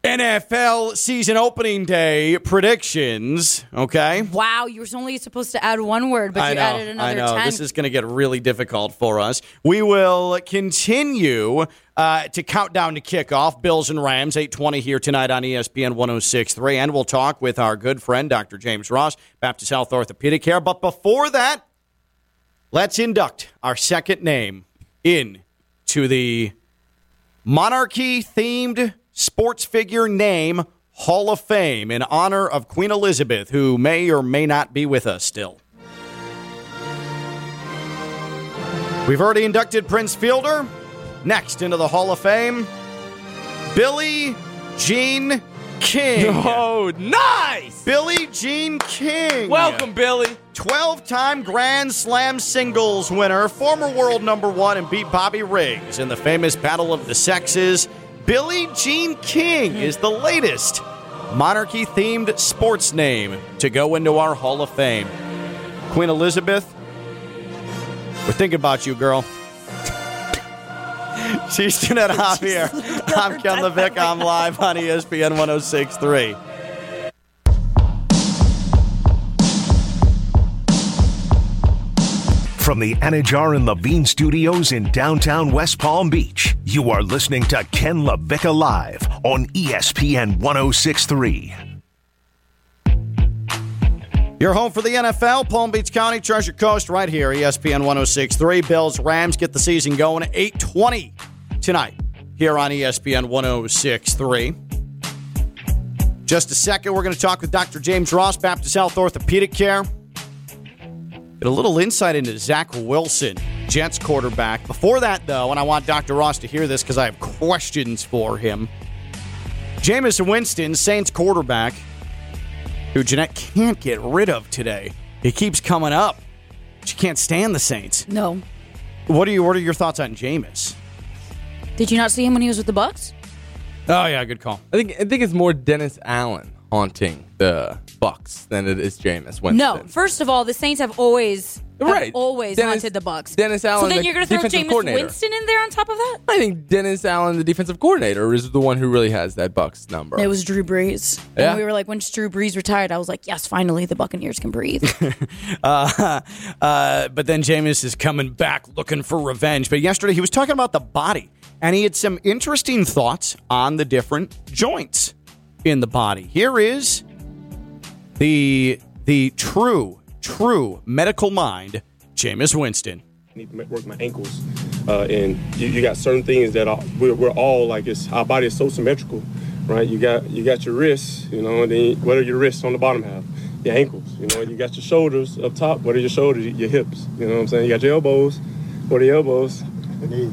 NFL season opening day predictions. Okay. Wow, you were only supposed to add one word, but I you know, added another I know. 10. This is going to get really difficult for us. We will continue uh, to count down to kickoff. Bills and Rams, 820 here tonight on ESPN 106.3. And we'll talk with our good friend, Dr. James Ross, Baptist Health Orthopedic Care. But before that, let's induct our second name in to the monarchy themed sports figure name Hall of Fame in honor of Queen Elizabeth, who may or may not be with us still. We've already inducted Prince Fielder. Next into the Hall of Fame, Billie Jean King. Oh, nice! Billie Jean King. Welcome, Billie. 12 time Grand Slam singles winner, former world number one, and beat Bobby Riggs in the famous Battle of the Sexes. Billie Jean King is the latest monarchy themed sports name to go into our Hall of Fame. Queen Elizabeth, we're thinking about you, girl. She's Jeanette Javier. I'm Ken LaVicka. I'm live on ESPN 1063. From the Anidjar and Levine studios in downtown West Palm Beach, you are listening to Ken LaVicka Live on ESPN 1063. Your home for the NFL, Palm Beach County, Treasure Coast, right here, ESPN 1063. Bills, Rams get the season going at 820 tonight here on ESPN 1063. Just a second, we're going to talk with Dr. James Ross, Baptist Health Orthopedic Care. Get a little insight into Zach Wilson, Jets quarterback. Before that, though, and I want Dr. Ross to hear this because I have questions for him. Jameis Winston, Saints quarterback, who Jeanette can't get rid of today. He keeps coming up. She can't stand the Saints. No. What are you? What are your thoughts on Jameis? Did you not see him when he was with the Bucs? Oh yeah, good call. I think I think it's more Dennis Allen haunting the Bucs than it is Jameis Winston. No. First of all, the Saints have always have Right. always Dennis- haunted the Bucs. Dennis Allen. so then the you're going to throw defensive Jameis. Winston in there on top of that? I think Dennis Allen, the defensive coordinator, is the one who really has that Bucs number. It was Drew Brees. Yeah. And we were like, when Drew Brees retired, I was like, yes, finally, the Buccaneers can breathe. Uh, uh, but then Jameis is coming back looking for revenge. But yesterday he was talking about the body, and he had some interesting thoughts on the different joints in the body. Here is the the true true medical mind, Jameis Winston. need to work my ankles. Uh, and you, you got certain things that are, we're, we're all like it's our body is so symmetrical, right? You got you got your wrists, you know, and then what are your wrists on the bottom half? Your ankles, you know, you got your shoulders up top. What are your shoulders? Your hips, you know what I'm saying? You got your elbows. What are your elbows?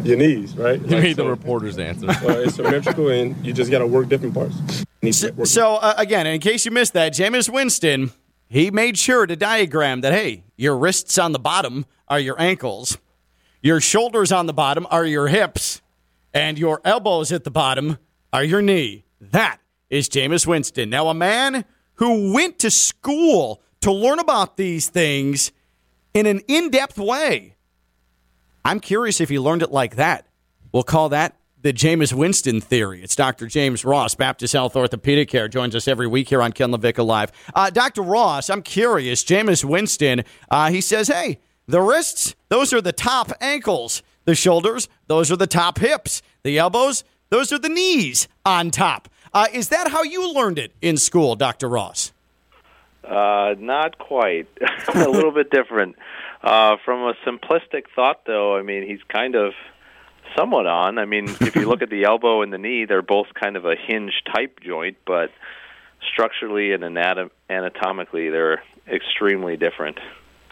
Your knees, right? You made the reporter's answer. Uh, it's symmetrical, and you just got to work different parts. Work So uh, again, in case you missed that, Jameis Winston he made sure to diagram that hey, your wrists on the bottom are your ankles, your shoulders on the bottom are your hips, and your elbows at the bottom are your knee. That is Jameis Winston. Now, a man who went to school to learn about these things in an in-depth way. I'm curious if he learned it like that. We'll call that the Jameis Winston theory. It's Dr. James Ross, Baptist Health Orthopedic Care, joins us every week here on Ken LaVicka Live. Uh, Dr. Ross, I'm curious. Jameis Winston, uh, he says, hey, the wrists, those are the top ankles. The shoulders, those are the top hips. The elbows, those are the knees on top. Uh, is that how you learned it in school, Dr. Ross? Uh, not quite. a little bit different. Uh, from a simplistic thought, though, I mean, he's kind of somewhat on. I mean, if you look at the elbow and the knee, they're both kind of a hinge type joint, but structurally and anatom- anatomically, they're extremely different.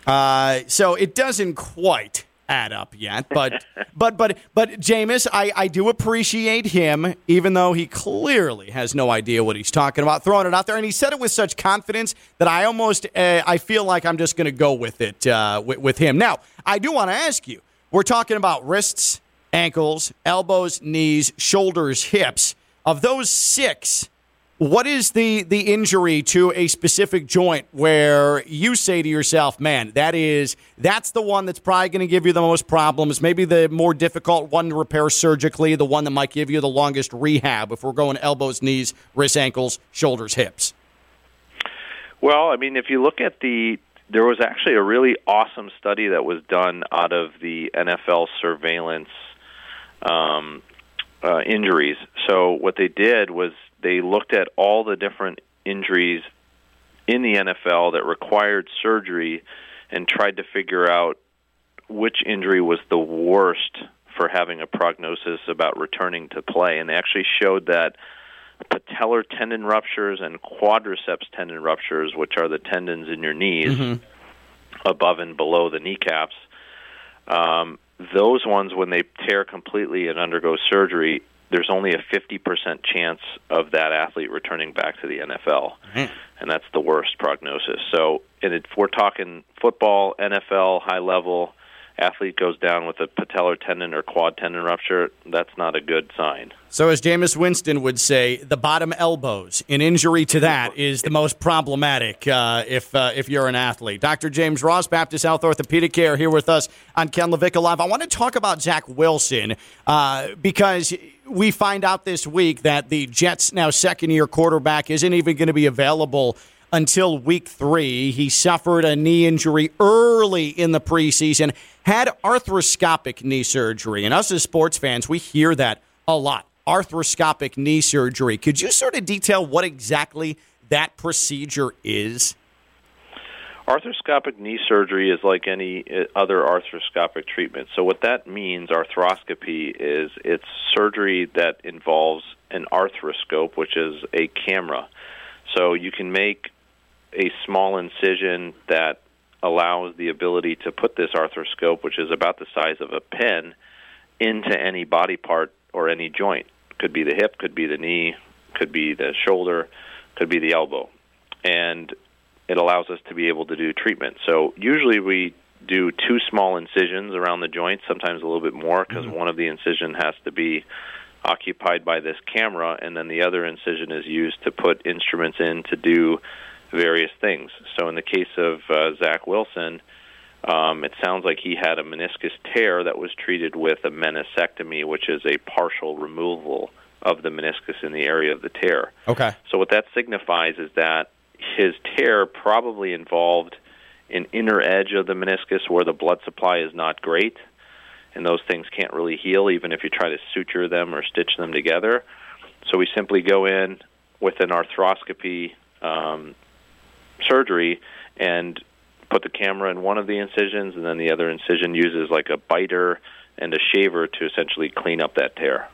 Uh, so it doesn't quite add up yet, but but but but Jameis, I, I do appreciate him, even though he clearly has no idea what he's talking about, throwing it out there, and he said it with such confidence that I almost uh, I feel like I'm just going to go with it uh, with, with him. Now, I do want to ask you: We're talking about wrists, ankles, elbows, knees, shoulders, hips. Of those six, what is the the injury to a specific joint where you say to yourself, "Man, that is that's the one that's probably going to give you the most problems. Maybe the more difficult one to repair surgically, the one that might give you the longest rehab if we're going elbows, knees, wrists, ankles, shoulders, hips." Well, I mean, if you look at the, there was actually a really awesome study that was done out of the NFL surveillance um, uh, injuries. So what they did was they looked at all the different injuries in the NFL that required surgery and tried to figure out which injury was the worst for having a prognosis about returning to play. And they actually showed that patellar tendon ruptures and quadriceps tendon ruptures, which are the tendons in your knees above and below the kneecaps, um, those ones, when they tear completely and undergo surgery, there's only a 50% chance of that athlete returning back to the NFL. And that's the worst prognosis. So, and if we're talking football, NFL, high level, athlete goes down with a patellar tendon or quad tendon rupture, that's not a good sign. So, as Jameis Winston would say, the bottom elbows, an injury to that is the most problematic uh, if uh, if you're an athlete. Dr. James Ross, Baptist Health Orthopedic Care, here with us on Ken LaVicka Live. I want to talk about Zach Wilson uh, because we find out this week that the Jets' now second year quarterback isn't even going to be available until week three. He suffered a knee injury early in the preseason, had arthroscopic knee surgery. And us as sports fans, we hear that a lot arthroscopic knee surgery. Could you sort of detail what exactly that procedure is? Arthroscopic knee surgery is like any uh, other arthroscopic treatment. So, what that means, arthroscopy, is it's surgery that involves an arthroscope, which is a camera. So, you can make a small incision that allows the ability to put this arthroscope, which is about the size of a pen, into any body part or any joint. Could be the hip, could be the knee, could be the shoulder, could be the elbow. And it allows us to be able to do treatment. So usually we do two small incisions around the joint, sometimes a little bit more, because mm-hmm. one of the incision has to be occupied by this camera, and then the other incision is used to put instruments in to do various things. So in the case of uh, Zach Wilson, um, it sounds like he had a meniscus tear that was treated with a meniscectomy, which is a partial removal of the meniscus in the area of the tear. Okay. So what that signifies is that his tear probably involved an inner edge of the meniscus where the blood supply is not great, and those things can't really heal even if you try to suture them or stitch them together. So we simply go in with an arthroscopy um, surgery and put the camera in one of the incisions, and then the other incision uses like a biter and a shaver to essentially clean up that tear.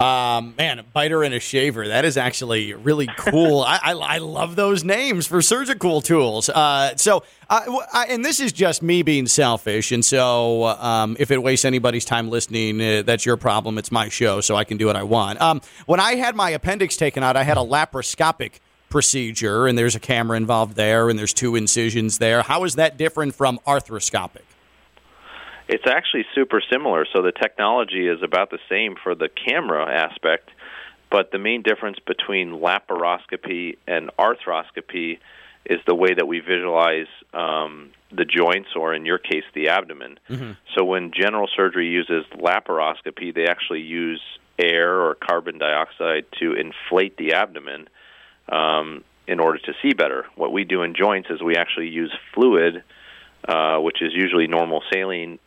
Um, man, a biter and a shaver. That is actually really cool. I, I, I, love those names for surgical tools. Uh, so, uh, I, and this is just me being selfish. And so, um, if it wastes anybody's time listening, uh, that's your problem. It's my show, so I can do what I want. Um, when I had my appendix taken out, I had a laparoscopic procedure, and there's a camera involved there, and there's two incisions there. How is that different from arthroscopic? It's actually super similar. So the technology is about the same for the camera aspect, but the main difference between laparoscopy and arthroscopy is the way that we visualize um, the joints, or in your case, the abdomen. Mm-hmm. So when general surgery uses laparoscopy, they actually use air or carbon dioxide to inflate the abdomen um, in order to see better. What we do in joints is we actually use fluid, uh, which is usually normal saline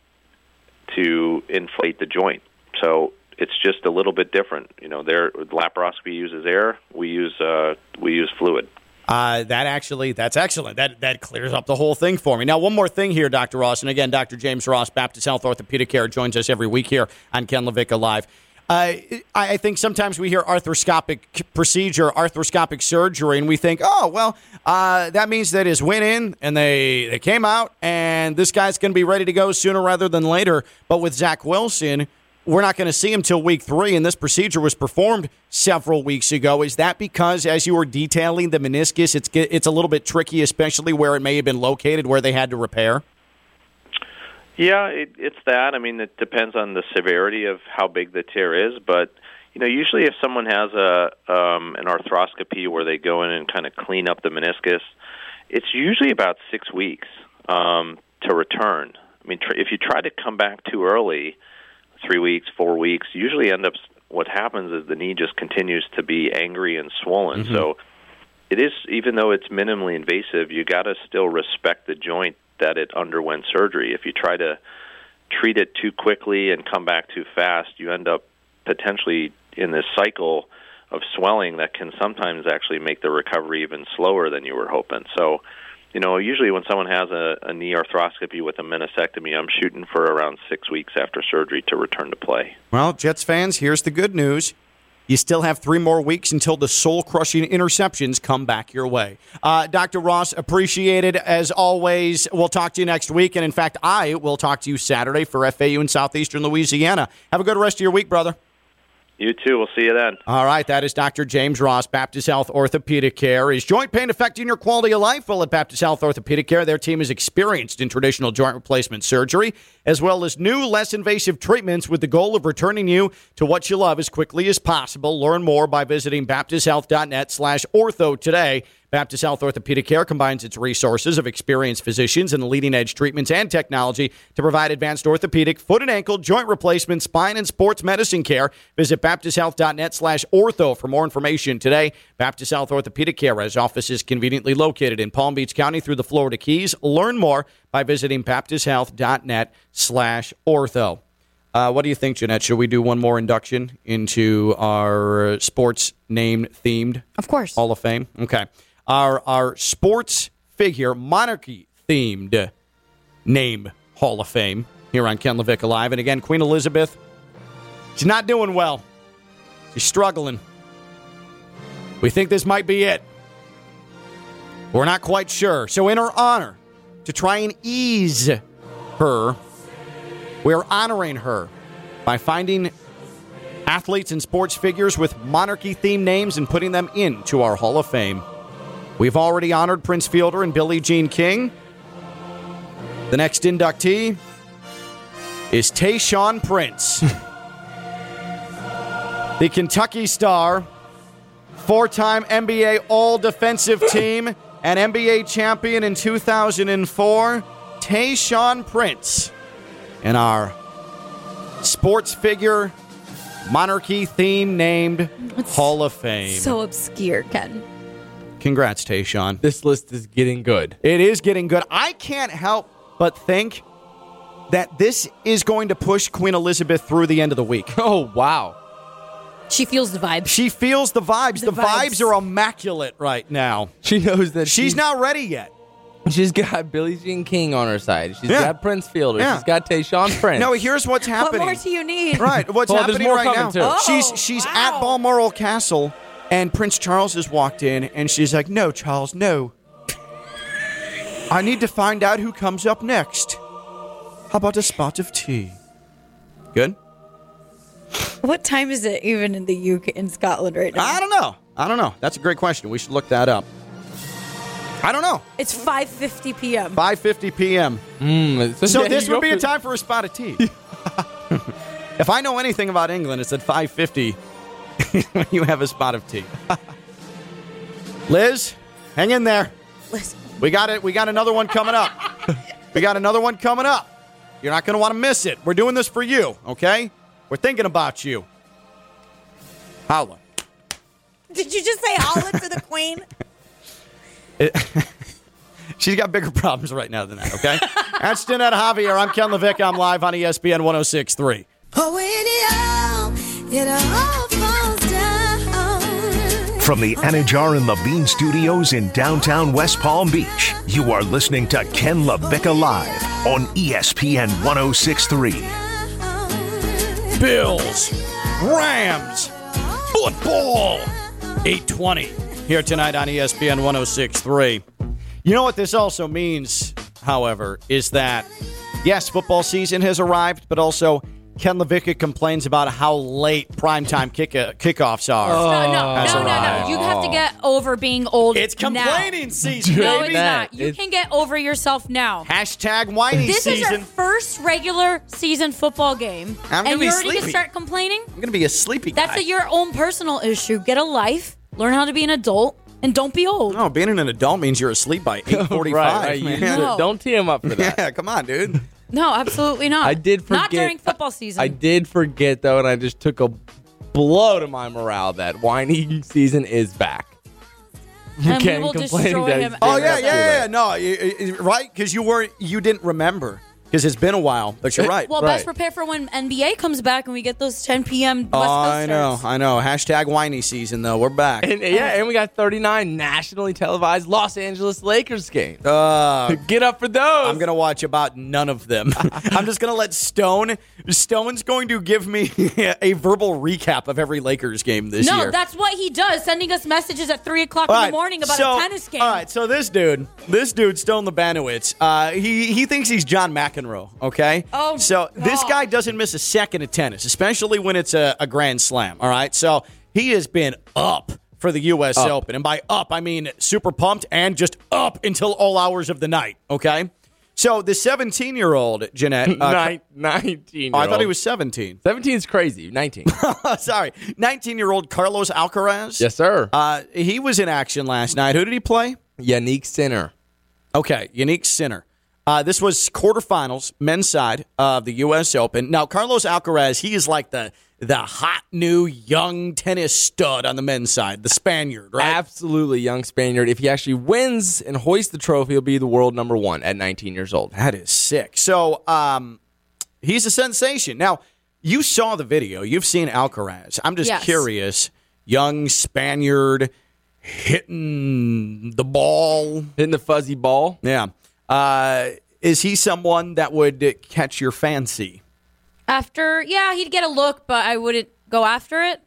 to inflate the joint. So it's just a little bit different. You know, their laparoscopy uses air. We use uh, we use fluid. Uh, that actually, that's excellent. That that clears up the whole thing for me. Now, one more thing here, Dr. Ross, and again, Dr. James Ross, Baptist Health Orthopedic Care, joins us every week here on Ken LaVicka Live. Uh, I think sometimes we hear arthroscopic procedure, arthroscopic surgery, and we think, oh, well, uh, that means that his went in and they, they came out, and this guy's going to be ready to go sooner rather than later. But with Zach Wilson, we're not going to see him till week three, and this procedure was performed several weeks ago. Is that because, as you were detailing the meniscus, it's it's a little bit tricky, especially where it may have been located, where they had to repair? Yeah, it, it's that. I mean, it depends on the severity of how big the tear is, but you know, usually if someone has a um, an arthroscopy where they go in and kind of clean up the meniscus, it's usually about six weeks um, to return. I mean, tr- if you try to come back too early, three weeks, four weeks, usually end up what happens is the knee just continues to be angry and swollen. Mm-hmm. So it is even though it's minimally invasive, you got to still respect the joint that it underwent surgery. If you try to treat it too quickly and come back too fast, you end up potentially in this cycle of swelling that can sometimes actually make the recovery even slower than you were hoping. So, you know, usually when someone has a, a knee arthroscopy with a meniscectomy, I'm shooting for around six weeks after surgery to return to play. Well, Jets fans, here's the good news. You still have three more weeks until the soul crushing interceptions come back your way. Uh, Dr. Ross, appreciated as always. We'll talk to you next week. And in fact, I will talk to you Saturday for FAU in Southeastern Louisiana. Have a good rest of your week, brother. You too. We'll see you then. All right. That is Dr. James Ross, Baptist Health Orthopedic Care. Is joint pain affecting your quality of life? Well, at Baptist Health Orthopedic Care, their team is experienced in traditional joint replacement surgery, as well as new, less invasive treatments with the goal of returning you to what you love as quickly as possible. Learn more by visiting baptisthealth.net slash ortho today. Baptist Health Orthopedic Care combines its resources of experienced physicians and leading edge treatments and technology to provide advanced orthopedic, foot and ankle, joint replacement, spine, and sports medicine care. Visit baptisthealth.net slash ortho for more information today. Baptist Health Orthopedic Care has offices conveniently located in Palm Beach County through the Florida Keys. Learn more by visiting baptisthealth.net slash ortho. Uh, what do you think, Jeanette? Should we do one more induction into our sports name themed? Of course. Hall of Fame. Okay. Our our sports figure monarchy themed name Hall of Fame here on Ken LaVicka Live. And again, Queen Elizabeth, she's not doing well. She's struggling. We think this might be it. We're not quite sure. So, in her honor, to try and ease her, we're honoring her by finding athletes and sports figures with monarchy themed names and putting them into our Hall of Fame. We've already honored Prince Fielder and Billie Jean King. The next inductee is Tayshaun Prince, the Kentucky star, four time NBA All Defensive Team, and NBA champion in 2004, Tayshaun Prince, in our sports figure monarchy theme named Hall of Fame. So obscure, Ken. Congrats, Tayshaun. This list is getting good. It is getting good. I can't help but think that this is going to push Queen Elizabeth through the end of the week. Oh, wow. She feels the vibes. She feels the vibes. The, The vibes. vibes. are immaculate right now. She knows that She's not ready yet. She's got Billie Jean King on her side. She's Yeah. got Prince Fielder. Yeah. She's got Tayshaun Prince. No, here's what's happening. What more do you need? Right, what's Well, happening more right now? too. Oh, she's she's at oh, Balmoral Castle, and Prince Charles has walked in, and she's like, "No, Charles, no. I need to find out who comes up next. How about a spot of tea? Good. What time is it even in the UK in Scotland right now? I don't know. I don't know. That's a great question. We should look that up. I don't know. It's 5:50 p.m. 5:50 p.m. Mm, So this would be a time for a spot of tea. if I know anything about England, it's at 5:50 when you have a spot of tea. Liz, hang in there. Listen, We got it. We got another one coming up. we got another one coming up. You're not going to want to miss it. We're doing this for you, okay? We're thinking about you. Holla. did you just say holla to the queen? She's got bigger problems right now than that, okay? That's Jeanette Javier. I'm Ken LaVicka. I'm live on ESPN 1063. Oh, it all, it all falls down. From the Anidjar and Levine Studios in downtown West Palm Beach, you are listening to Ken LaVicka Live on ESPN 1063. Bills, Rams, football. 820 here tonight on ESPN 1063. You know what this also means, however, is that yes, football season has arrived, but also Ken LaVicka complains about how late primetime kick- uh, kickoffs are. No, no, no, no, no. You have to get over being old. It's now. complaining season, No, baby. it's not. You It's- can get over yourself now. Hashtag whiny This is our first regular season football game, I'm gonna and be you're already gonna start complaining. I'm going to be a sleepy guy. That's a, your own personal issue. Get a life, learn how to be an adult, and don't be old. No, being an adult means you're asleep by 8:45. right, right. Man. No. Don't tee him up for that. Yeah, come on, dude. No, absolutely not. I did forget. Not during football season. I did forget though, and I just took a blow to my morale that whiny season is back. You And we can't will complain destroy him Oh been yeah, yeah, yeah. No, you- you- right? Because you were you didn't remember because it's been a while. But you're right. well, right. best prepare for when NBA comes back and we get those 10 p.m. West Oh, Coast I know. I know. Hashtag whiny season though. We're back. And yeah, and we got 39 nationally televised Los Angeles Lakers games. Uh, Get up for those. I'm gonna watch about none of them. I'm just gonna let Stone. Stone's going to give me a verbal recap of every Lakers game this No, year. No, that's what he does, sending us messages at 3 o'clock All in right, the morning about so- a tennis game. All right, so this dude, this dude, Stone Labanowitz, uh, he he thinks he's John McEnroe. Okay. Oh, So this guy doesn't miss a second of tennis, especially when it's a, a Grand Slam. All right. So he has been up for the U.S. Up. Open, and by up I mean super pumped and just up until all hours of the night. Okay. So the 17 year old Jeanette, uh, Nin- 19. oh, I thought he was 17. 17 is crazy. 19. Sorry, 19 year old Carlos Alcaraz. yes, sir. Uh, he was in action last night. Who did he play? Jannik Sinner. Okay, Unique Sinner. Uh, this was quarterfinals, men's side of the U.S. Open. Now, Carlos Alcaraz, he is like the the hot new young tennis stud on the men's side, the Spaniard, right? Absolutely young Spaniard. If he actually wins and hoists the trophy, he'll be the world number one at 19 years old. That is sick. So, um, he's a sensation. Now, you saw the video. You've seen Alcaraz. I'm just Yes. curious. Young Spaniard hitting the ball. Hitting the fuzzy ball. Yeah. Uh, is he someone that would catch your fancy? After, yeah, he'd get a look, but I wouldn't go after it.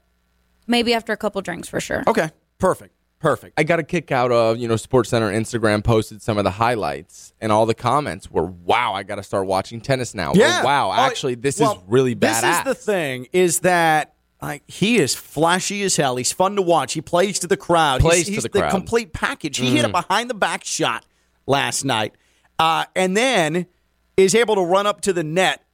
Maybe after a couple drinks for sure. Okay. Perfect. Perfect. I got a kick out of, you know, Sports Center Instagram posted some of the highlights, and all the comments were, wow, I got to start watching tennis now. Or, Yeah. wow, actually, this well, is really badass. This is the thing: is that like he is flashy as hell. He's fun to watch. He plays to the crowd. Plays he's, to he's the crowd. complete package. He hit a Mhm. behind the back shot last night, uh, and then is able to run up to the net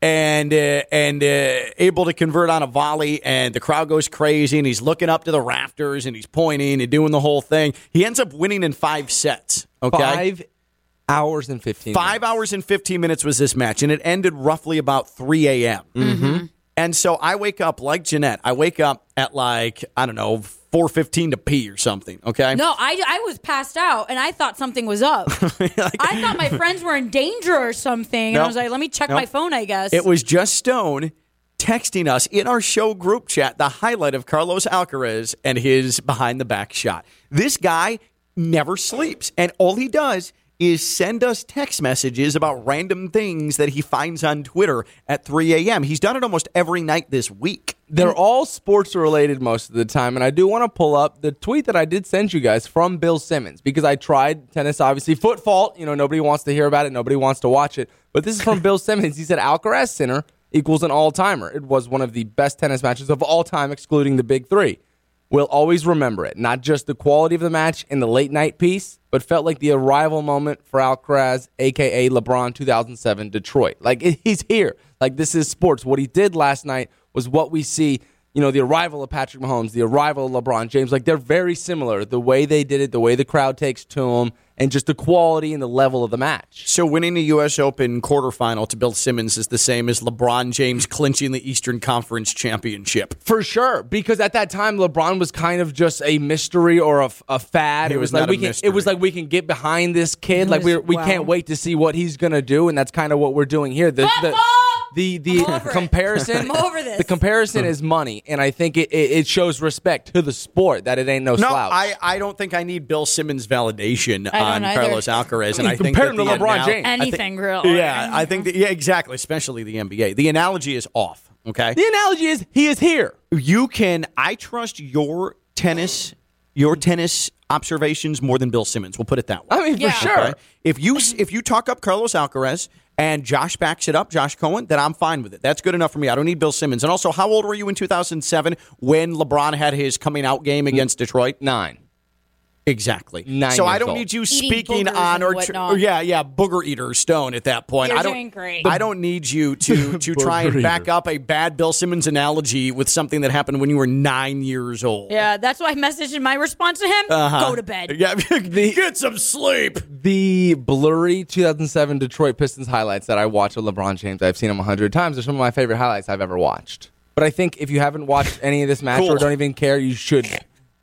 and uh, and uh, able to convert on a volley, and the crowd goes crazy, and he's looking up to the rafters, and he's pointing and doing the whole thing. He ends up winning in five sets. Okay, Five hours and 15 Five hours and 15 minutes was this match, and it ended roughly about 3 a.m. Mm-hmm. And so I wake up like Jeanette. I wake up at like, I don't know, 4.15 to pee or something, okay? No, I, I was passed out and I thought something was up. I thought my friends were in danger or something. And I was like, let me check No. my phone, I guess. It was just Stone texting us in our show group chat the highlight of Carlos Alcaraz and his behind the back shot. This guy never sleeps, and all he does is send us text messages about random things that he finds on Twitter at 3 a.m. He's done it almost every night this week. They're all sports related most of the time, and I do want to pull up the tweet that I did send you guys from Bill Simmons because I tried tennis, obviously foot fault. You know, nobody wants to hear about it, nobody wants to watch it. But this is from Bill Simmons. He said Alcaraz Sinner equals an all timer. It was one of the best tennis matches of all time, excluding the big three. We'll always remember it, not just the quality of the match in the late night piece, but felt like the arrival moment for Alcaraz, aka LeBron 2007 Detroit. Like he's here. Like this is sports. What he did last night was what we see. You know, the arrival of Patrick Mahomes, the arrival of LeBron James. Like they're very similar. The way they did it, the way the crowd takes to them, and just the quality and the level of the match. So winning the U.S. Open quarterfinal to Bill Simmons is the same as LeBron James clinching the Eastern Conference championship. For sure, because at that time LeBron was kind of just a mystery or a, a fad. He it was was, like a we can. mystery. It was like we can get behind this kid. He Like we was- we wow. can't wait to see what he's gonna do, and that's kind of what we're doing here. The the the, the I'm over it. comparison. I'm over this. The comparison is money, and I think it, it, it shows respect to the sport that it ain't no, No, slouch. I, I don't think I need Bill Simmons' validation I don't on either. Carlos Alcaraz, and I think Compare him to the LeBron anal- James. I think- Anything, real. Yeah, I think that, yeah, exactly, especially the NBA. The analogy is off. Okay, the analogy is he is here. you can. I trust your tennis, your tennis observations more than Bill Simmons. We'll put it that way. I mean, for sure. Okay? If you if you talk up Carlos Alcaraz and Josh backs it up, Josh Cohen, then I'm fine with it. That's good enough for me. I don't need Bill Simmons. And also, how old were you in 2007 when LeBron had his coming out game mm. against Detroit? Nine. Exactly. Nine so I don't old. need you Eating speaking on or, tr- or yeah, yeah, booger eater stone at that point. You're I don't doing great. I don't need you to to try and back eater. up a bad Bill Simmons analogy with something that happened when you were 9 years old. Yeah, that's why I messaged in my response to him Uh-huh. go to bed. Yeah, get some sleep. The blurry 2007 Detroit Pistons highlights that I watch of LeBron James, I've seen them a hundred times. They're some of my favorite highlights I've ever watched. But I think if you haven't watched any of this match Cool. or don't even care, you should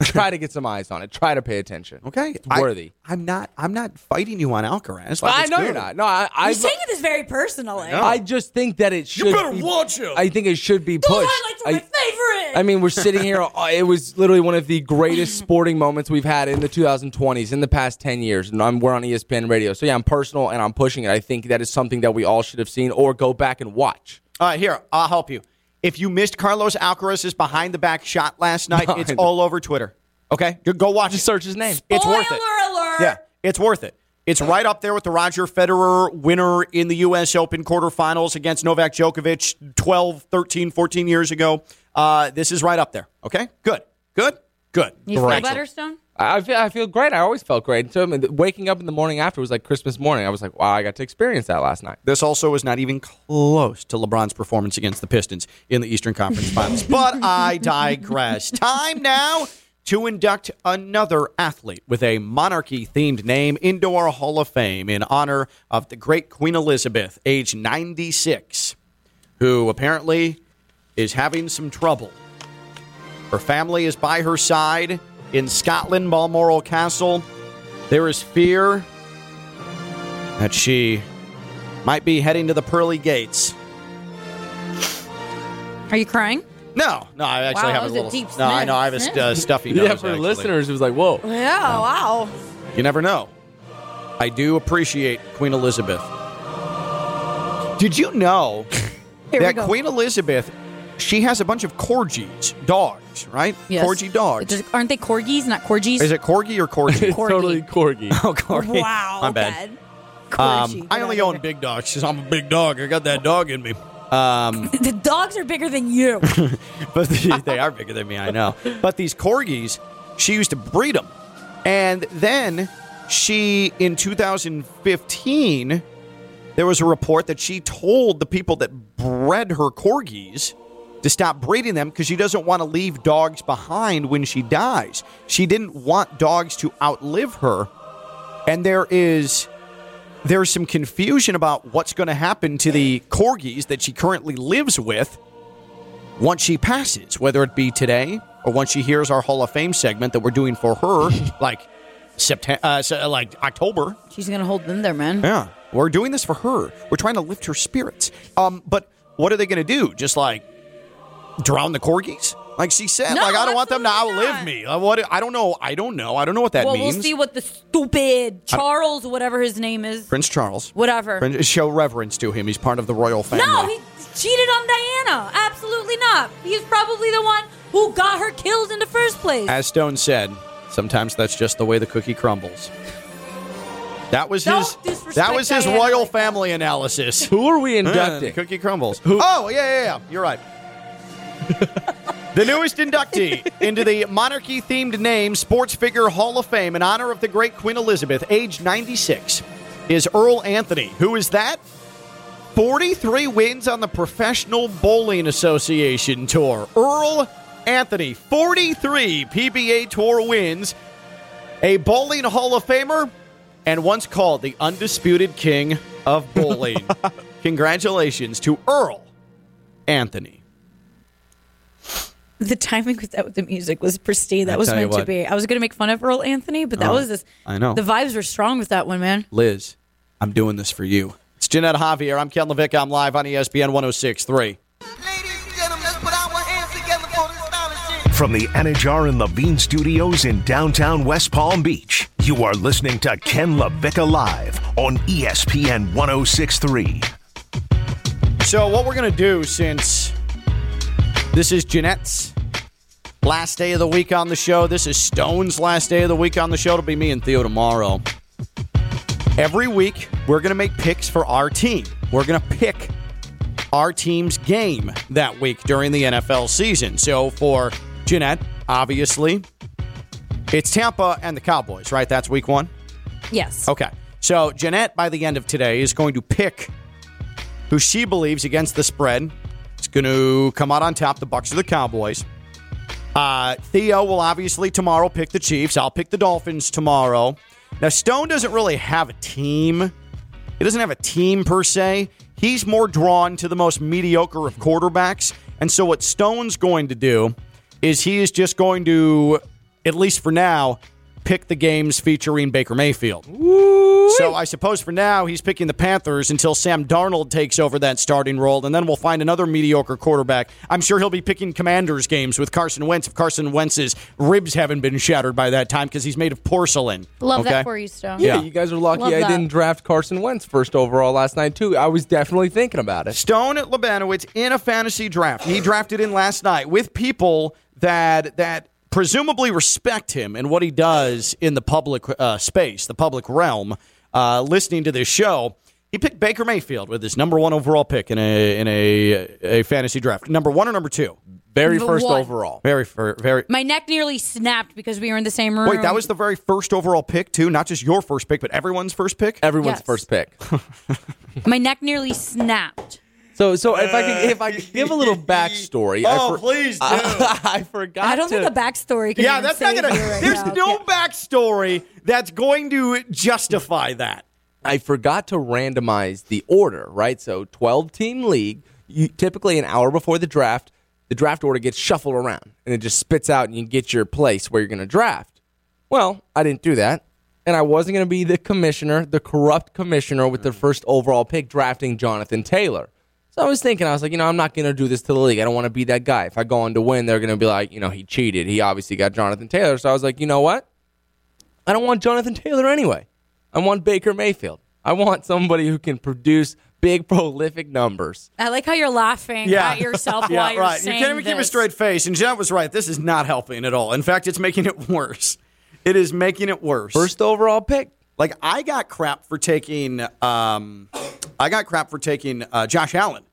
try to get some eyes on it. Try to pay attention. Okay, it's worthy. I'm not. I'm not fighting you on Alcaraz. Like, I it's know good. you're not. No, I. I You're saying this very personally. I just think that it should. You better be- watch him. I think it should be Those pushed. highlights are my I, favorite. I mean, we're sitting here. uh, It was literally one of the greatest sporting moments we've had in the 2020s, in the past 10 years. And I'm, we're on ESPN radio. So, yeah, I'm personal and I'm pushing it. I think that is something that we all should have seen or go back and watch. All right, here I'll help you. If you missed Carlos Alcaraz's behind the back shot last night, No, it's all over Twitter. Okay, Go- go watch. Just it. search his name. It's worth it. Alert. Yeah, it's worth it. It's right up there with the Roger Federer winner in the U.S. Open quarterfinals against Novak Djokovic 12, 13, 14 years ago. Uh, this is right up there. Okay, good, good. Good. You feel Great. better, Stone? I feel I feel great. I always felt great. So I mean, waking up in the morning after was like Christmas morning. I was like, wow, I got to experience that last night. This also was not even close to LeBron's performance against the Pistons in the Eastern Conference Finals. But I digress. Time now to induct another athlete with a monarchy themed name into our Hall of Fame in honor of the great Queen Elizabeth, age 96, who apparently is having some trouble. Her family is by her side in Scotland, Balmoral Castle. There is fear that she might be heading to the pearly gates. Are you crying? No, no, I actually Wow, have that a was a little. deep no, I know I have a st- uh, stuffy nose. yeah, for actually. listeners, it was like, whoa. Yeah, wow. You never know. I do appreciate Queen Elizabeth. Did you know Here we that go. Queen Elizabeth, she has a bunch of corgis, dogs, right? Yes. Corgi dogs. Does- aren't they corgis, not corgis? Is it corgi or corgi? It's totally corgi. oh, corgi. Wow. My bad. Corgi. Um, I only own big dogs because I'm a big dog. I got that dog in me. Um, The dogs are bigger than you. but the- they are bigger than me, I know. But these corgis, she used to breed them. And then she, in 2015, there was a report that she told the people that bred her corgis to stop breeding them because she doesn't want to leave dogs behind when she dies. She didn't want dogs to outlive her. And there is there's some confusion about what's going to happen to the corgis that she currently lives with once she passes, whether it be today or once she hears our Hall of Fame segment that we're doing for her, like September, uh, so- like October. She's gonna hold them there, man. Yeah, we're doing this for her. We're trying to lift her spirits. Um, but what are they going to do? Just like drown the corgis? Like she said, No, like I don't want them to outlive me. Uh, what? I don't know. I don't know. I don't know what that well, means. we'll see what the stupid Charles, whatever his name is. Prince Charles. Whatever. Prince- show reverence to him. He's part of the royal family. No, he cheated on Diana. Absolutely not. He's probably the one who got her killed in the first place. As Stone said, sometimes that's just the way the cookie crumbles. That was Don't his. That was his Diana royal family analysis. Who are we inducting? the cookie crumbles. Oh yeah, yeah, yeah. You're right. the newest inductee into the monarchy-themed name Sports Figure Hall of Fame in honor of the great Queen Elizabeth, age 96, is Earl Anthony. Who is that? 43 wins on the Professional Bowling Association Tour. Earl Anthony, 43 PBA Tour wins, a bowling Hall of Famer, and once called the undisputed king of bowling. Congratulations to Earl Anthony. The timing with that with the music was pristine. That I was meant to be. I was gonna make fun of Earl Anthony, but that Oh, was this. I know. The vibes were strong with that one, man. Liz, I'm doing this for you. It's Jeanette Javier. I'm Ken LaVicka. I'm live on ESPN 1063. From the Anidjar and Levine Studios in downtown West Palm Beach, you are listening to Ken LaVicka Live on ESPN 1063. So, what we're going to do since this is Jeanette's last day of the week on the show, this is Stone's last day of the week on the show. It'll be me and Theo tomorrow. Every week, we're going to make picks for our team. We're going to pick our team's game that week during the NFL season. So, for Jeanette, obviously, it's Tampa and the Cowboys, right? That's week one? Yes. Okay. So Jeanette, by the end of today, is going to pick who she believes against the spread is going to come out on top. The Bucs or the Cowboys. Uh, Theo will obviously tomorrow pick the Chiefs. I'll pick the Dolphins tomorrow. Now Stone doesn't really have a team. He doesn't have a team per se. He's more drawn to the most mediocre of quarterbacks. And so what Stone's going to do is he is just going to, at least for now, pick the games featuring Baker Mayfield. So I suppose for now he's picking the Panthers until Sam Darnold takes over that starting role, and then we'll find another mediocre quarterback. I'm sure he'll be picking Commanders games with Carson Wentz if Carson Wentz's ribs haven't been shattered by that time because he's made of porcelain. Love Okay? that for you, Stone. Yeah, you guys are lucky Love I that. didn't draft Carson Wentz first overall last night too. I was definitely thinking about it. Stone at Lebanowitz in a fantasy draft. He drafted in last night with people that that presumably respect him and what he does in the public uh, space, the public realm. Uh, listening to this show, he picked Baker Mayfield with his number one overall pick in a in a a fantasy draft. Number one or number two? Very The first one. overall. Very, fir- very. My neck nearly snapped because we were in the same room. Wait, that was the very first overall pick too. Not just your first pick, but everyone's first pick. Everyone's Yes. first pick. My neck nearly snapped. So, so if I could, if I could give a little oh, backstory, I Oh, for- please do. I, forgot. I don't to, think a backstory can yeah, even that's not gonna. right there's now. no backstory that's going to justify that. I forgot to randomize the order. Right, so twelve team league. You, typically, an hour before the draft, the draft order gets shuffled around, and it just spits out, and you get your place where you're going to draft. Well, I didn't do that, and I wasn't going to be the commissioner, the corrupt commissioner with the mm. first overall pick, drafting Jonathan Taylor. So I was thinking, I was like, you know, I'm not going to do this to the league. I don't want to be that guy. If I go on to win, they're going to be like, you know, he cheated. He obviously got Jonathan Taylor. So I was like, you know what? I don't want Jonathan Taylor anyway. I want Baker Mayfield. I want somebody who can produce big, prolific numbers. I like how you're laughing at yourself yeah, while you're right. saying you can't even keep a straight face. And Jeanette was right. This is not helping at all. In fact, it's making it worse. It is making it worse. First overall pick. Like I got crap for taking. Um, I got crap for taking uh, Josh Allen.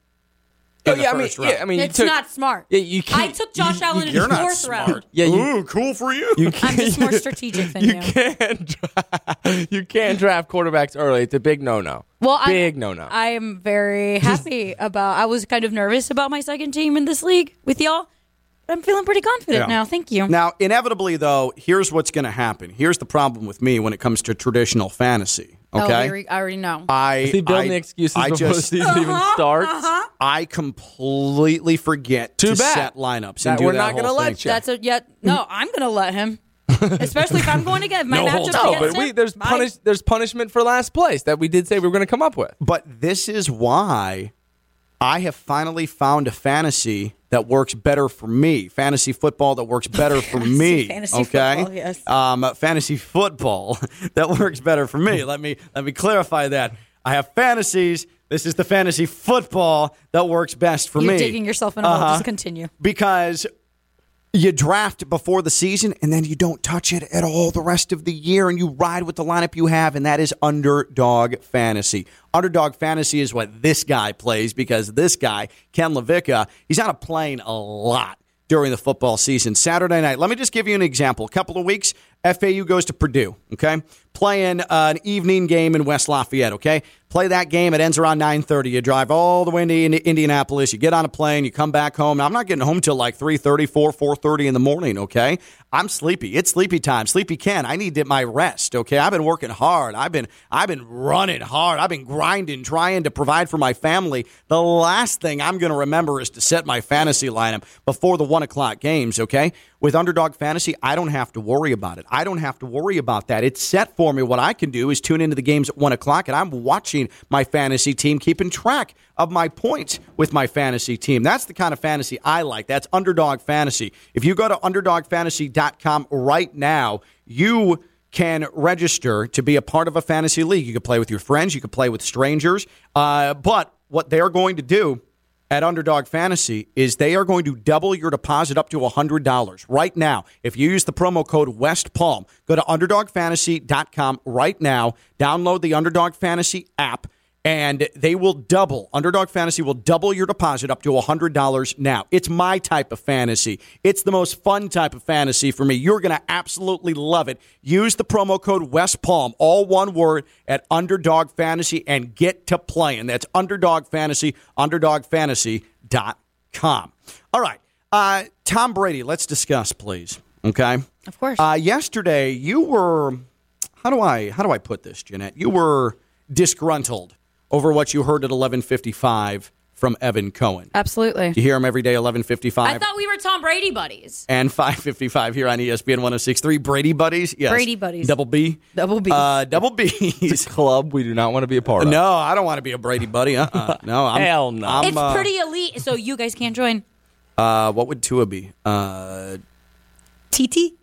Oh, in the yeah, I mean, round. yeah, I mean, you It's took- not smart. Yeah, you I can't- I took Josh Allen in You're the not fourth smart. round. Yeah, you, Ooh, cool for you. you I'm just more strategic than you you. can't draft, you can't draft quarterbacks early. It's a big no no. Well, big I, no no. I am very happy about. I was kind of nervous about my second team in this league with y'all, I'm feeling pretty confident Yeah. now. Thank you. Now, inevitably, though, here's what's going to happen. Here's the problem with me when it comes to traditional fantasy. Oh, Okay, we re- I already know. I Is he building I- excuses I before the just season even uh-huh, starts? Uh-huh. I completely forget Too to bad. set lineups. That and do we're that not gonna let you. That's a yet. No, I'm going to let him. Especially if I'm going to get my No matchup holds No, but we, there's Bye. punish, there's punishment for last place that we did say we were going to come up with. But this is why I have finally found a fantasy that works better for me. Fantasy football that works better for me. fantasy okay, football, yes. um, fantasy football that works better for me. let me let me clarify that. I have fantasies. This is the fantasy football that works best for me. You're me. digging yourself in a hole. Uh-huh. Just continue. because you draft before the season and then you don't touch it at all the rest of the year and you ride with the lineup you have and that is underdog fantasy. Underdog fantasy is what this guy plays because this guy Ken LaVicka he's on a plane a lot during the football season. Saturday night let me just give you an example. A couple of weeks fau goes to purdue okay playing uh, an evening game in west lafayette okay? Play that game it ends around 9.30 you drive all the way into Indi- indianapolis you get on a plane you come back home. Now, i'm not getting home till like 3.30 4 4.30 in the morning okay? I'm sleepy. It's sleepy time. Sleepy ken i need my rest okay? I've been working hard. I've been i've been running hard. I've been grinding trying to provide for my family. The last thing i'm going to remember is to set my fantasy lineup before the one o'clock games okay? With underdog fantasy i don't have to worry about it. I don't have to worry about that. It's set for me what i can do is tune into the games at one o'clock and i'm watching my fantasy team keeping track of my points with my fantasy team. That's the kind of fantasy i like. That's underdog fantasy. If you go to underdogfantasy.com right now you can register to be a part of a fantasy league. You can play with your friends. You can play with strangers. Uh, but what they're going to do at Underdog Fantasy is they are going to double your deposit up to $100 right now. If you use the promo code West Palm, go to underdogfantasy.com right now, download the Underdog Fantasy app, and they will double. Underdog Fantasy will double your deposit up to $100 now. It's my type of fantasy. It's the most fun type of fantasy for me. You're going to absolutely love it. Use the promo code West Palm, all one word, at Underdog Fantasy and get to playing. That's Underdog Fantasy, underdogfantasy.com. All right. Uh, Tom Brady, let's discuss, please. Okay. Of course. Uh, yesterday, you were how do I how do I put this, Jeanette? You were disgruntled over what you heard at eleven fifty five from Evan Cohen. Absolutely. You hear him every day 11:55. I thought we were Tom Brady buddies. and 555 here on ESPN 1063. Brady Buddies. Yes. Brady Buddies. Double B. Double B. Uh, double B's. Club we do not want to be a part of. No, I don't want to be a Brady Buddy. Uh-uh. No, I'm, Hell no. I'm, it's uh, pretty elite, so you guys can't join. Uh, what would Tua be? Uh, TT?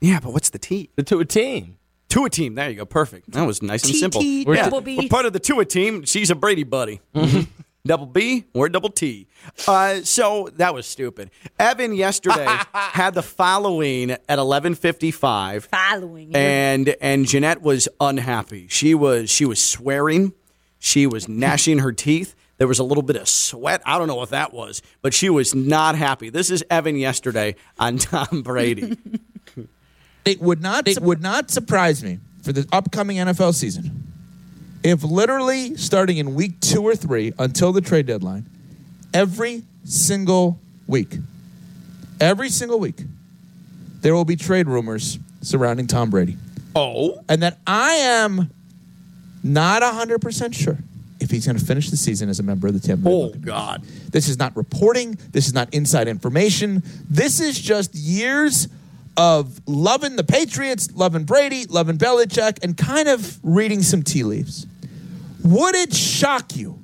yeah, but what's the T? The Tua team. Tua team. There you go. Perfect. That was nice and simple. double B. We're part of the Tua team. She's a Brady buddy. double B or double T. Uh, so that was stupid. Evan yesterday had the following at 11:55. Following. and and Jeanette was unhappy. She was she was swearing, she was gnashing her teeth. There was a little bit of sweat. I don't know what that was, but she was not happy. This is Evan yesterday on Tom Brady. It would not it would not surprise me for the upcoming NFL season if literally starting in week 2 or 3 until the trade deadline every single week every single week there will be trade rumors surrounding Tom Brady. Oh. And that I am not 100% sure if he's going to finish the season as a member of the Tampa Bay Oh, Buccaneers. God. This is not reporting. This is not inside information. This is just years of loving the Patriots, loving Brady, loving Belichick, and kind of reading some tea leaves. Would it shock you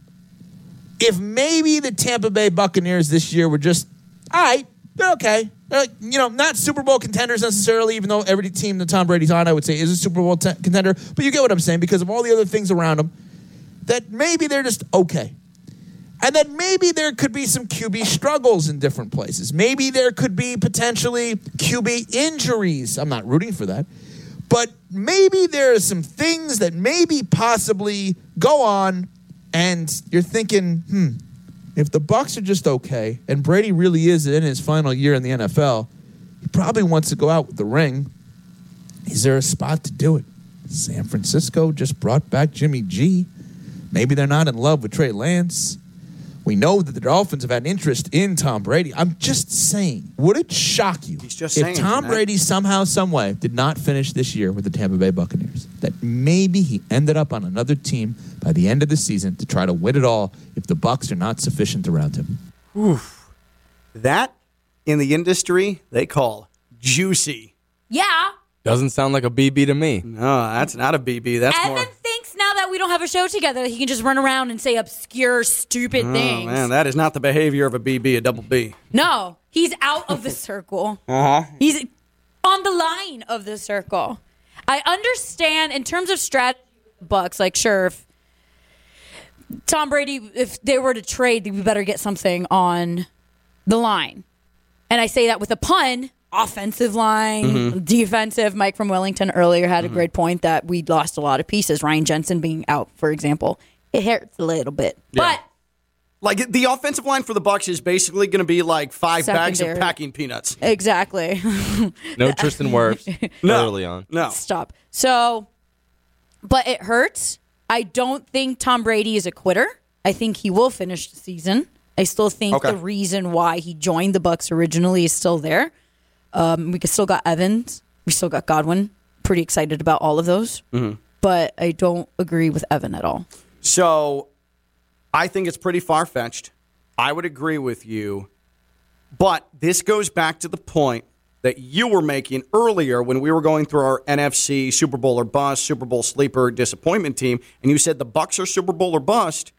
if maybe the Tampa Bay Buccaneers this year were just, all right, they're okay. They're like, you know, not Super Bowl contenders necessarily, even though every team that Tom Brady's on, I would say, is a Super Bowl te- contender. But you get what I'm saying because of all the other things around them, that maybe they're just okay. And that maybe there could be some QB struggles in different places. Maybe there could be potentially QB injuries. I'm not rooting for that. But maybe there are some things that maybe possibly go on, and you're thinking, hmm, if the Bucs are just okay, and Brady really is in his final year in the NFL, he probably wants to go out with the ring. Is there a spot to do it? San Francisco just brought back Jimmy G. Maybe they're not in love with Trey Lance. We know that the Dolphins have had interest in Tom Brady. I'm just saying, would it shock you just if saying, Tom Jeanette. Brady somehow, some way, did not finish this year with the Tampa Bay Buccaneers? That maybe he ended up on another team by the end of the season to try to win it all if the Bucs are not sufficient around him. Oof. That in the industry they call juicy. Yeah. Doesn't sound like a BB to me. No, that's not a BB. That's Evan more. Thinks now that we don't have a show together, that he can just run around and say obscure, stupid Oh things. man, that is not the behavior of a BB, a double B. No, he's out of the circle. Uh huh. He's on the line of the circle. I understand in terms of strategy, Bucs. Like, sure, if Tom Brady, if they were to trade, we better get something on the line. And I say that with a pun. Offensive line, Mm-hmm. defensive. Mike from Wellington earlier had a great point that we lost a lot of pieces. Ryan Jensen being out, for example, it hurts a little bit. But Like the offensive line for the Bucs is basically going to be like five bags of packing peanuts. exactly. No Tristan Wirfs early on. No. Stop. So, but it hurts. I don't think Tom Brady is a quitter. I think he will finish the season. I still think Okay. the reason why he joined the Bucs originally is still there. Um, we still got Evans. We still got Godwin. Pretty excited about all of those. Mhm. But I don't agree with Evan at all. So I think it's pretty far fetched. I would agree with you. But this goes back to the point that you were making earlier when we were going through our NFC Super Bowl or bust, Super Bowl sleeper disappointment team, and you said the Bucs are Super Bowl or bust,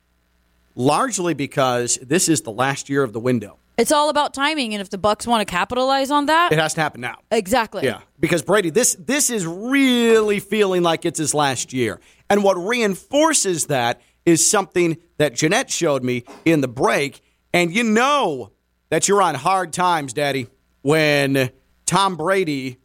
largely because this is the last year of the window. It's all about timing, and if the Bucs want to capitalize on that, It has to happen now. exactly. Yeah, because Brady, this this is really feeling like it's his last year, and what reinforces that is something that Jeanette showed me in the break, and you know that you're on hard times, Daddy, when Tom Brady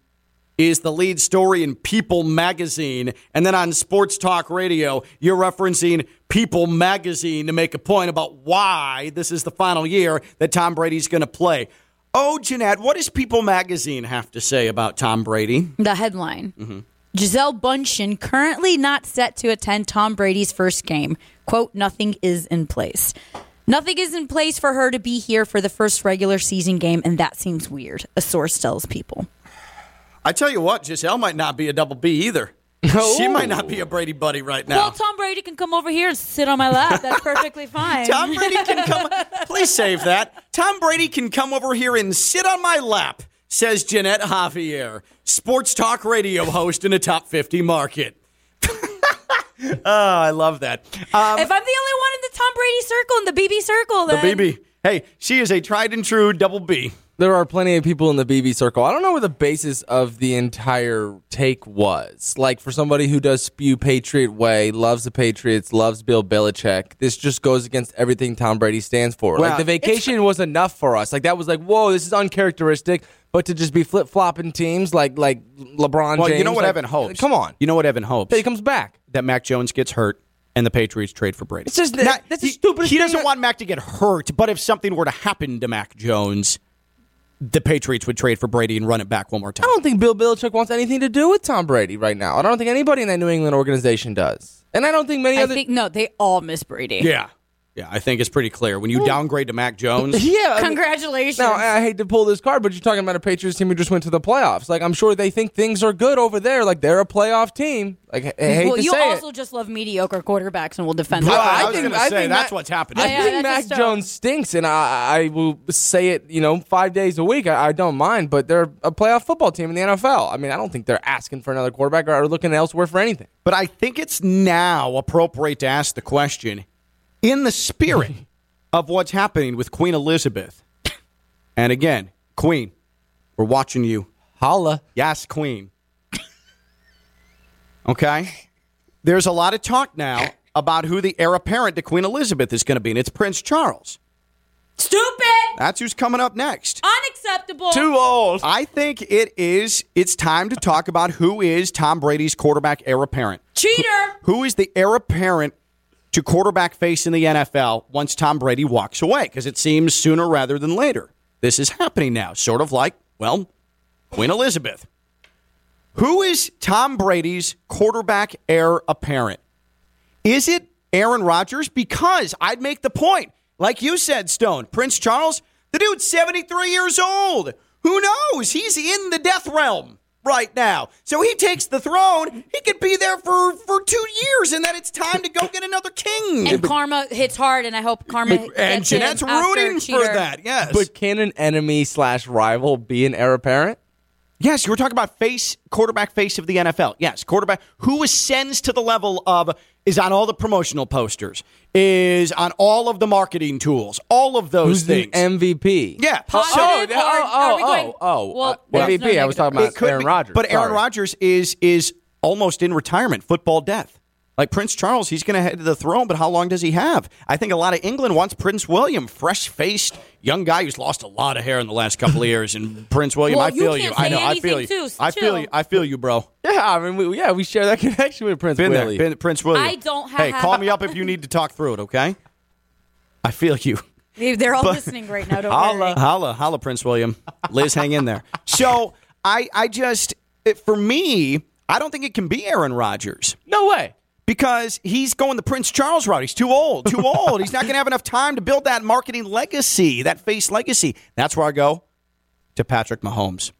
is the lead story in People magazine, and then on Sports Talk Radio, you're referencing People magazine to make a point about why this is the final year that Tom Brady's going to play. Oh, Jeanette, what does People magazine have to say about Tom Brady? The headline. Mm-hmm. Gisele Bundchen currently not set to attend Tom Brady's first game. Quote, nothing is in place. Nothing is in place for her to be here for the first regular season game, and that seems weird, a source tells people. I tell you what, Gisele might not be a double B either. She might not be a Brady buddy right now. Well, Tom Brady can come over here and sit on my lap. That's perfectly fine. Tom Brady can come. Please save that. Tom Brady can come over here and sit on my lap, says Jeanette Javier, sports talk radio host in a top 50 market. oh, I love that. Um, if I'm the only one in the Tom Brady circle, in the BB circle, the BB. Hey, she is a tried and true double B. There are plenty of people in the BB circle. I don't know what the basis of the entire take was. Like for somebody who does spew Patriot way, loves the Patriots, loves Bill Belichick, this just goes against everything Tom Brady stands for. Like the vacation was enough for us. Like that was like, whoa, this is uncharacteristic. But to just be flip flopping teams like like LeBron Well, James. you know what like, Evan hopes? Come on. You know what Evan hopes? That he comes back. That Mac Jones gets hurt and the Patriots trade for Brady. It's just Not- that's he, the stupidest He doesn't that- want Mac to get hurt, but if something were to happen to Mac Jones, the Patriots would trade for Brady and run it back one more time. I don't think Bill Belichick wants anything to do with Tom Brady right now. I don't think anybody in that New England organization does. And I don't think many I other. think no, they all miss Brady. Yeah. Yeah, I think it's pretty clear. When you downgrade to Mac Jones, yeah. I mean- Congratulations. Now, I hate to pull this card, but you're talking about a Patriots team who just went to the playoffs. Like, I'm sure they think things are good over there. Like, they're a playoff team. Like, I hate well, to you say also it. just love mediocre quarterbacks and will defend Well, them. I, I was think- going to I say think that's Mac- what's happening. I Yeah, think that's Mac just, Jones stinks, and I, I will say it, you know, five days a week. I, I don't mind, but they're a playoff football team in the NFL. I mean, I don't think they're asking for another quarterback or looking elsewhere for anything. But I think it's now appropriate to ask the question in the spirit of what's happening with Queen Elizabeth. And again, Queen, we're watching you. Holla. Yes, Queen. Okay? There's a lot of talk now about who the heir apparent to Queen Elizabeth is going to be, and it's Prince Charles. Stupid. That's who's coming up next. Unacceptable. Too old. I think it is it's time to talk about who is Tom Brady's quarterback heir apparent. Cheater. Who is the heir apparent to quarterback face in the NFL once Tom Brady walks away? Because it seems sooner rather than later. This is happening now, sort of like, well, Queen Elizabeth. Who is Tom Brady's quarterback heir apparent? Is it Aaron Rodgers? Because I'd make the point, like you said, Stone, Prince Charles, the dude's 73 years old. Who knows? He's in the death realm right now. So he takes the throne. He could be there for, for two years, and then it's time to go get another king. And karma hits hard, and I hope karma. and gets Jeanette's him after rooting for that, yes. But can an enemy slash rival be an heir apparent? Yes, you were talking about face quarterback face of the NFL. Yes, quarterback who ascends to the level of is on all the promotional posters, is on all of the marketing tools, all of those Who's the things. MVP? yeah, Positive Oh, or oh, are oh, going- oh, oh. Well, Uh, there's MVP. no I was talking about Aaron Rodgers. But Aaron Sorry. Rodgers is is almost in retirement, football death. Like Prince Charles, he's going to head to the throne, but how long does he have? I think a lot of England wants Prince William, fresh faced young guy who's lost a lot of hair in the last couple of years. And Prince William, Well, I feel you. can't I know. I feel you. anything, too, I feel you. I feel you, bro. Yeah, I mean, we, yeah, we share that connection with Prince Been Willie. there. Been Prince William. I don't have- Hey, call me up if you need to talk through it. Okay. I feel you. They- They're all But- listening right now. Don't Holla, worry. holla, holla, Prince William. Liz, hang in there. So I, I just, it, for me, I don't think it can be Aaron Rodgers no way. Because he's going the Prince Charles route. He's too old, too old. He's not going to have enough time to build that marketing legacy, that face legacy. That's where I go to Patrick Mahomes.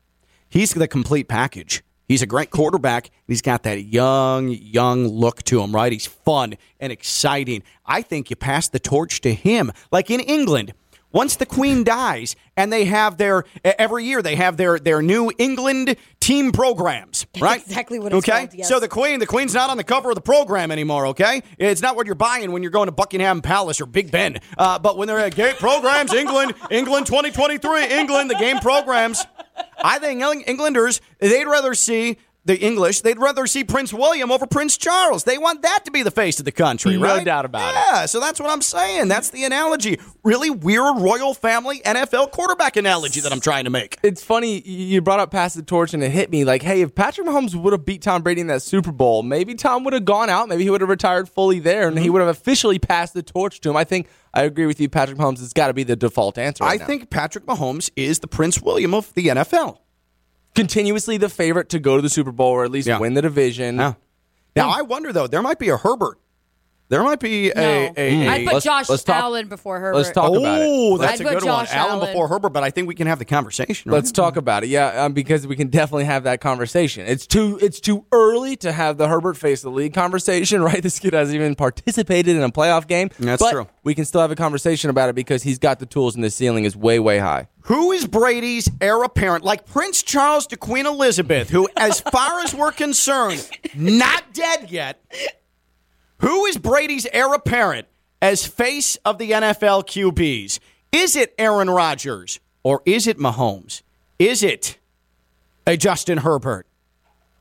He's the complete package. He's a great quarterback. He's got that young, young look to him, right? He's fun and exciting. I think you pass the torch to him. Like in England, once the Queen dies and they have their every year they have their their New England team programs, right? exactly what it's okay. called, yes. So the Queen, the Queen's not on the cover of the program anymore. Okay, it's not what you're buying when you're going to Buckingham Palace or Big Ben. Uh, but when they're at game programs, England, England 2023, England, the game programs. I think Englanders they'd rather see. The English, they'd rather see Prince William over Prince Charles. They want that to be the face of the country, No right? doubt about it. Yeah, so that's what I'm saying. That's the analogy. Really weird royal family NFL quarterback analogy that I'm trying to make. It's funny you brought up pass the torch and it hit me like, hey, if Patrick Mahomes would have beat Tom Brady in that Super Bowl, maybe Tom would have gone out, maybe he would have retired fully there, and he Mm-hmm. would have officially passed the torch to him. I think I agree with you. Patrick Mahomes has got to be the default answer. I now. think Patrick Mahomes is the Prince William of the NFL. Continuously the favorite to go to the Super Bowl or at least Yeah. win the division. Now I wonder though, there might be a Herbert. There might be a, No. a, a I'd put let's- Josh let's talk- Allen before Herbert. let's talk about it. Oh, that's I'd a put good one. Josh Allen Allen. before Herbert, but I think we can have the conversation. Right? Let's talk about it. Yeah, um, because we can definitely have that conversation. It's too it's too early to have the Herbert face the league conversation, right? This kid hasn't even participated in a playoff game. That's but true. We can still have a conversation about it because he's got the tools and the ceiling is way way high. Who is Brady's heir apparent? Like Prince Charles to Queen Elizabeth, who, as far as we're concerned, not dead yet. Who is Brady's heir apparent as face of the NFL QBs? Is it Aaron Rodgers or is it Mahomes? Is it a Justin Herbert?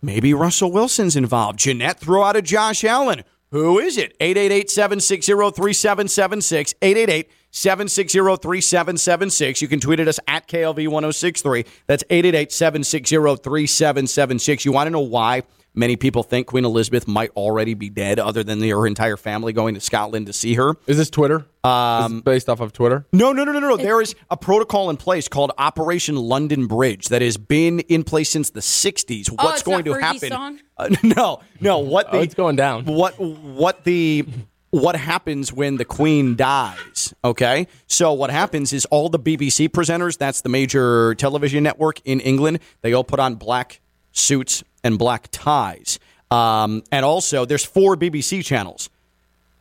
Maybe Russell Wilson's involved. Jeanette threw out a Josh Allen. Who is it? 888 760 3776. 888 760 3776. You can tweet at us at KLV 1063. That's 888 760 3776. You want to know why many people think Queen Elizabeth might already be dead, other than her entire family going to Scotland to see her. Is this Twitter? Um, based off of Twitter? No, no, no, no, no. There is a protocol in place called Operation London Bridge that has been in place since the 60s. Oh, What's it's going not to happen? song? Uh, no, no. What the, Oh, it's going down. What what the what happens when the queen dies? Okay, so what happens is all the BBC presenters, that's the major television network in England, they all put on black suits and black ties. Um, and also, there's four BBC channels.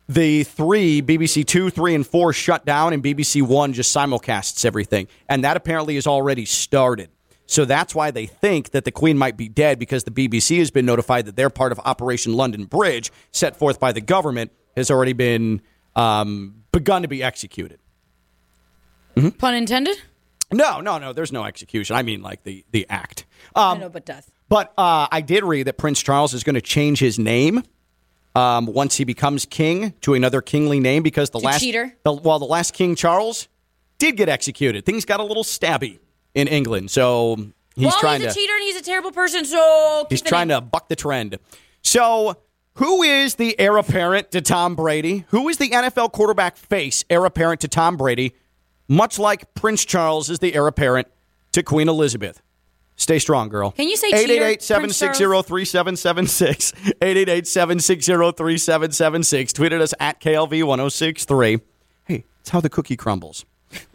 The three, BBC Two, Three, and Four, shut down, and BBC One just simulcasts everything. And that apparently has already started. So that's why they think that the Queen might be dead because the BBC has been notified that their part of Operation London Bridge, set forth by the government, has already been um, begun to be executed. Pun intended? No, no, no. There's no execution. I mean, like the the act. I Um, know, but death. But uh, I did read that Prince Charles is going to change his name um, once he becomes king to another kingly name because the last cheater? The, well, the last King Charles did get executed. Things got a little stabby in England, so he's well, trying he's a to cheater and he's a terrible person, so he's trying to buck the trend. So. Who is the heir apparent to Tom Brady? Who is the NFL quarterback face heir apparent to Tom Brady? Much like Prince Charles is the heir apparent to Queen Elizabeth. Stay strong, girl. Can you say cheater, 888 760 3776. 888 760 3776. Tweeted us at KLV 1063. Hey, it's how the cookie crumbles.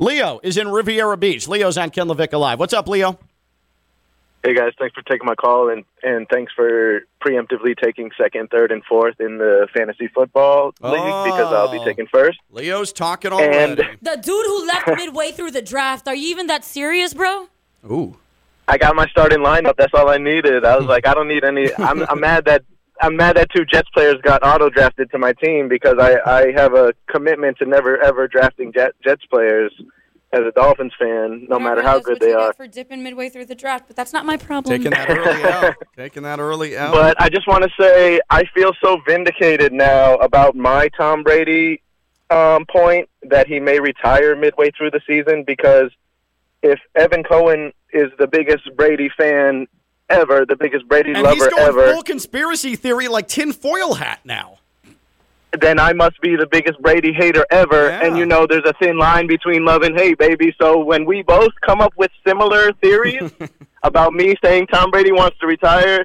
Leo is in Riviera Beach. Leo's on Ken LaVicka Live. What's up, Leo? Hey guys, thanks for taking my call and and thanks for preemptively taking second, third, and fourth in the fantasy football league oh. because I'll be Oh. taking first. Leo's talking And already. The dude who left midway through the draft. Are you even that serious, bro? Ooh. I got my starting lineup. That's all I needed. I was like, I don't need any. I'm, I'm mad that I'm mad that two Jets players got auto drafted to my team because I I have a commitment to never ever drafting Jet, Jets players as a Dolphins fan, no matter how good they are. for dipping midway through the draft, but that's not my problem. Taking that early out. Taking that early out. But I just want to say I feel so vindicated now about my Tom Brady um, point that he may retire midway through the season because if Evan Cohen is the biggest Brady fan ever, the biggest Brady and he's lover going ever, full conspiracy theory like tinfoil hat now. then I must be the biggest Brady hater ever. And you know, there's a thin line between love and hate, baby. So when we both come up with similar theories about me saying Tom Brady wants to retire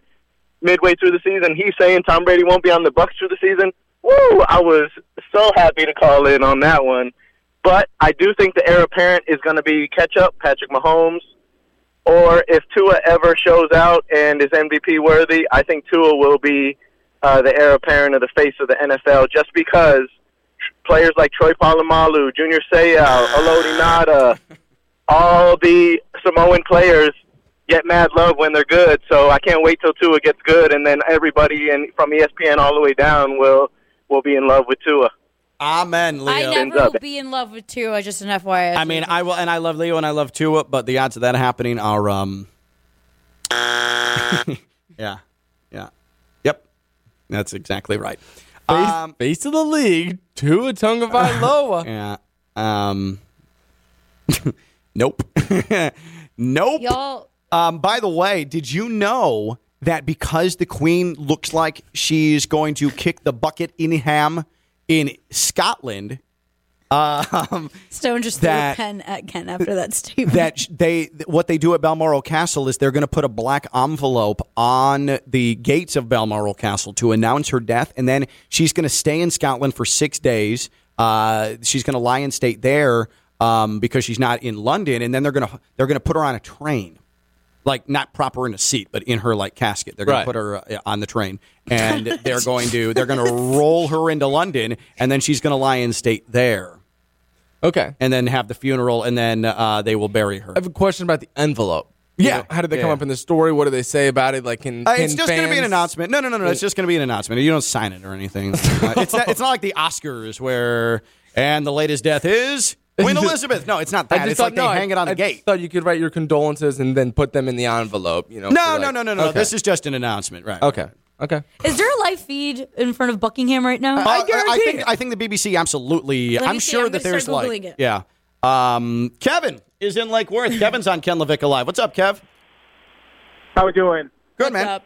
midway through the season, he's saying Tom Brady won't be on the Bucs through the season. Woo! I was so happy to call in on that one. But I do think the heir apparent is going to be catch up, Patrick Mahomes. Or if Tua ever shows out and is MVP worthy, I think Tua will be uh, the heir apparent of the face of the NFL just because players like Troy Polamalu, Junior Seau, Haloti Ngata, all the Samoan players get mad love when they're good. So I can't wait till Tua gets good, and then everybody in, from ESPN all the way down will will be in love with Tua. Amen, Leo. I never will be in love with Tua. I just an FYI. I mean, I will, and I love Leo and I love Tua, but the odds of that happening are, um, yeah, yeah, yep, that's exactly right. Face, face of the league, Tua Tagovailoa. Yeah. Um. nope. nope. Y'all- Um. By the way, did you know that because the Queen looks like she's going to kick the bucket in ham in Scotland, um, Stone just that- threw a pen at Ken after that statement. that they what they do at Balmoral Castle is they're going to put a black envelope on the gates of Balmoral Castle to announce her death, and then she's going to stay in Scotland for six days. Uh, she's going to lie in state there um, because she's not in London, and then they're going to they're going to put her on a train. Like not proper in a seat, but in her like casket. They're going Right. to put her uh, on the train, and they're going to they're going to roll her into London, and then she's going to lie in state there. Okay. And then have the funeral, and then uh, they will bury her. I have a question about the envelope. You Yeah. know, how did they Yeah. come up in the story? What do they say about it? Like, can, Uh, it's just going to be an announcement. No, no, no, no. It's just going to be an announcement. You don't sign it or anything. Uh, it's not. It's not like the Oscars where and the latest death is Queen Elizabeth. No, it's not I that. just It's thought, like they no, hang it on the gate. I thought you could write your condolences and then put them in the envelope. You know. No, for no, no, no, no. Okay. This is just an announcement, right? Okay. Okay. Is there a live feed in front of Buckingham right now? Uh, I think I think the BBC absolutely. Let I'm see. sure I'm that there's start like it. yeah. Um, Kevin is in Lake Worth. Kevin's on Ken LaVicka Live. What's up, Kev? How we doing? Good man.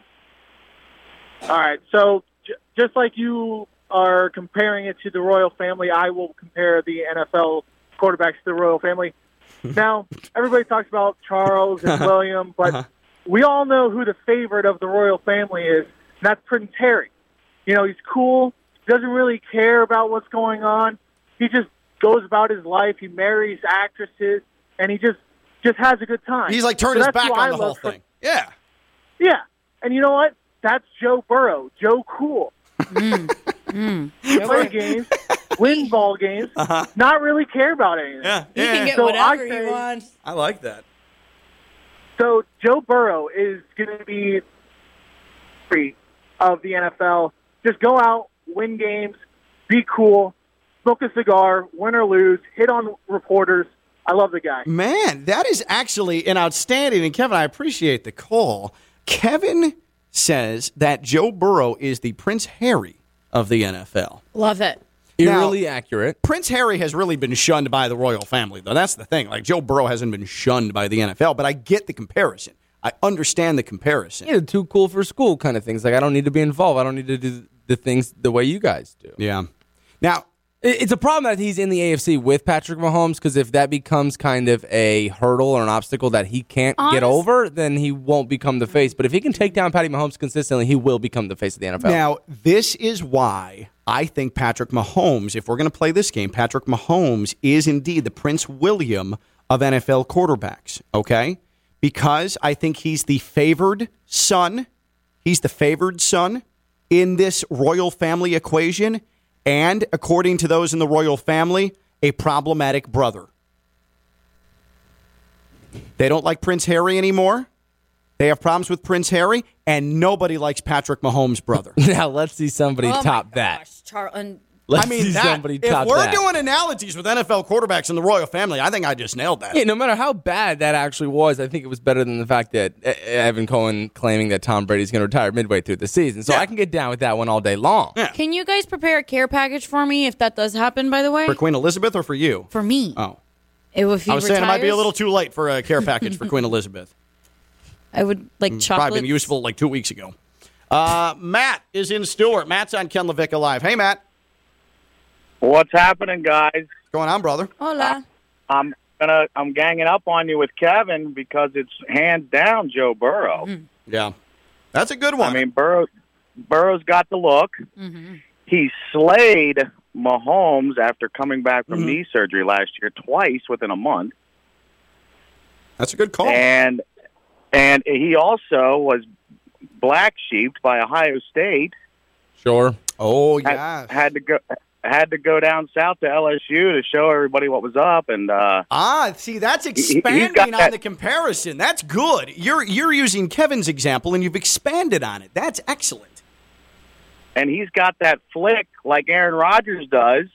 All right. So j- just like you are comparing it to the royal family, I will compare the NFL quarterbacks to the royal family. now, everybody talks about Charles and uh-huh. William, but Uh-huh. we all know who the favorite of the royal family is, and that's Prince Harry. You know, he's cool. Doesn't really care about what's going on. He just goes about his life. He marries actresses, and he just just has a good time. He's like turned So his back on I the love whole for- thing. Yeah. yeah, and you know what? That's Joe Burrow. Joe Cool. Mm. Mm. Play games, win ball games, uh-huh. not really care about anything. Yeah, He can get So whatever I he say- wants. I like that. So Joe Burrow is going to be free of the NFL. Just go out, win games, be cool, smoke a cigar, win or lose, hit on reporters. I love the guy. Man, that is actually an outstanding. And Kevin, I appreciate the call. Kevin says that Joe Burrow is the Prince Harry of the NFL. Love it. Eerily accurate. Prince Harry has really been shunned by the royal family, though. That's the thing. Like Joe Burrow hasn't been shunned by the NFL, but I get the comparison. I understand the comparison. Yeah, too cool for school kind of things. Like I don't need to be involved. I don't need to do the things the way you guys do. Yeah. Now it's a problem that he's in the AFC with Patrick Mahomes because if that becomes kind of a hurdle or an obstacle that he can't Honest- get over, then he won't become the face. But if he can take down Patty Mahomes consistently, he will become the face of the NFL. Now, this is why I think Patrick Mahomes, if we're going to play this game, Patrick Mahomes is indeed the Prince William of NFL quarterbacks, okay? Because I think he's the favored son. He's the favored son in this royal family equation. And according to those in the royal family, a problematic brother. They don't like Prince Harry anymore. They have problems with Prince Harry, and nobody likes Patrick Mahomes' brother. now let's see somebody Oh my top that. Char- and Let's I mean, see that, somebody if we're that. doing analogies with NFL quarterbacks in the royal family, I think I just nailed that. Yeah, no matter how bad that actually was, I think it was better than the fact that uh, Evan Cohen claiming that Tom Brady's going to retire midway through the season. So I can get down with that one all day long. Can you guys prepare a care package for me if that does happen? By the way, For Queen Elizabeth or for you? For me. Oh. if he I was saying it might be a little too late for a care package for Queen Elizabeth. I would like chocolate. Probably chocolate. been useful like two weeks ago. Uh, Matt is in Stewart. Matt's on Ken LaVicka Live. Hey, Matt. What's happening, guys? What's going on, brother? Hola. I'm gonna I'm ganging up on you with Kevin because it's hands down Joe Burrow. Yeah, that's a good one. I mean, Burrow Burrow's got the look. Mm-hmm. He slayed Mahomes after coming back from Mm-hmm. knee surgery last year twice within a month, That's a good call. and and he also was black sheeped by Ohio State. Sure. Oh yeah. Had, had to go had to go down south to LSU to show everybody what was up, and uh, Ah, see, that's expanding on that- the comparison. That's good. You're you're using Kevin's example and you've expanded on it. That's excellent. and he's got that flick like Aaron Rodgers does.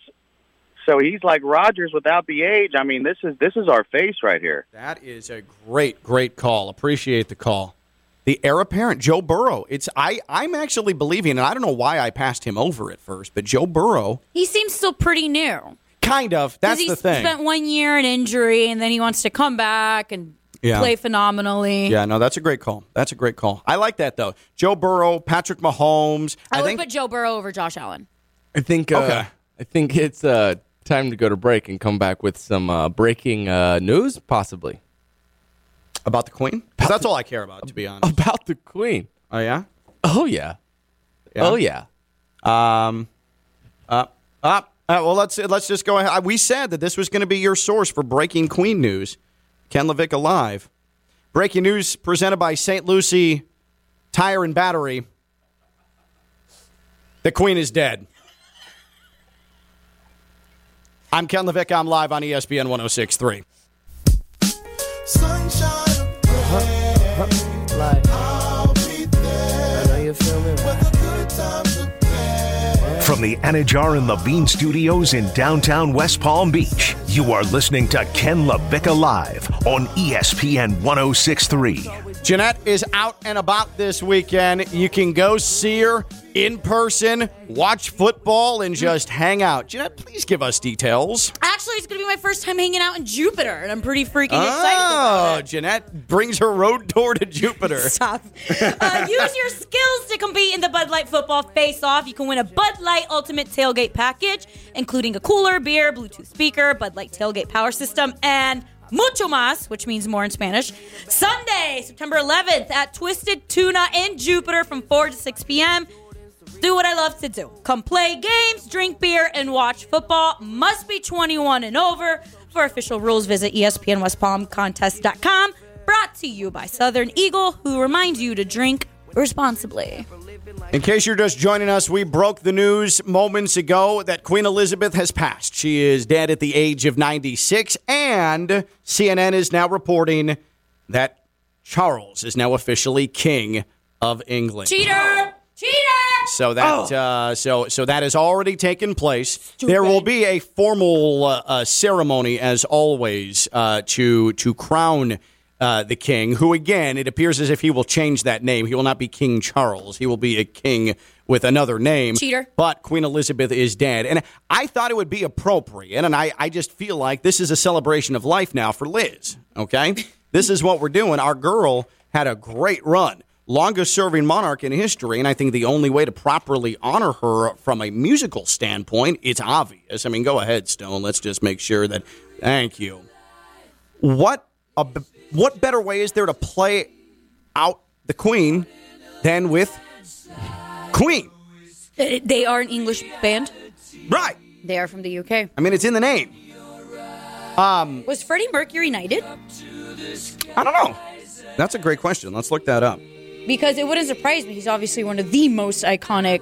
So he's like Rodgers without the age. I mean, this is this is our face right here. That is a great, great call. Appreciate the call. The heir apparent, Joe Burrow. It's I. I'm actually believing, and I don't know why I passed him over at first, but Joe Burrow, He seems still pretty new. kind of. That's he the thing. spent one year in injury, and then he wants to come back and Yeah. play phenomenally. Yeah, no, that's a great call. That's a great call. I like that though. Joe Burrow, Patrick Mahomes. I, I would think put Joe Burrow over Josh Allen. I think. Uh, Okay. I think it's uh, time to go to break and come back with some uh, breaking uh, news, possibly about the Queen. 'Cause that's all I care about, to be honest. about the Queen. Oh yeah. Oh yeah. Oh yeah. Um. Up. Up. Uh, well, let's let's just go ahead. We said that this was going to be your source for breaking Queen news. Ken LaVicka Live. Breaking news presented by St. Lucie Tire and Battery. The Queen is dead. I'm Ken LaVicka. I'm live on ESPN 1063. From the Anidjar and Levine Studios in downtown West Palm Beach, you are listening to Ken LaVicka Live on ESPN 1063. Jeanette is out and about this weekend. You can go see her in person, watch football, and just hang out. Jeanette, please give us details. Actually, it's going to be my first time hanging out in Jupiter, and I'm pretty freaking excited about Oh, Jeanette brings her road tour to Jupiter. Stop. Uh, use your skills to compete in the Bud Light Football Face Off. You can win a Bud Light Ultimate Tailgate Package, including a cooler, beer, Bluetooth speaker, Bud Light Tailgate Power System, and mucho más, which means more in Spanish. Sunday, September 11th at Twisted Tuna in Jupiter from 4 to 6 p.m. Do what I love to do. Come play games, drink beer, and watch football. Must be 21 and over. For official rules, visit ESPNWestPalmContest.com. Brought to you by Southern Eagle, who reminds you to drink responsibly. In case you're just joining us, we broke the news moments ago that Queen Elizabeth has passed. She is dead at the age of 96, and CNN is now reporting that Charles is now officially King of England. Cheater! Cheater! So that uh, so so that has already taken place. There will be a formal uh, uh, ceremony, as always, uh, to to crown uh, the king. Who again, it appears as if he will change that name. He will not be King Charles. He will be a king with another name. Cheater. But Queen Elizabeth is dead, and I thought it would be appropriate, and I I just feel like this is a celebration of life now for Liz. Okay, this is what we're doing. Our girl had a great run longest serving monarch in history. And I think the only way to properly honor her from a musical standpoint, it's obvious. I mean, go ahead, Stone. Let's just make sure that. Thank you. What a, what better way is there to play out the Queen than with Queen? They are an English band. Right. They are from the UK. I mean, it's in the name. Um, Was Freddie Mercury knighted? I don't know. That's a great question. Let's look that up. Because it wouldn't surprise me. He's obviously one of the most iconic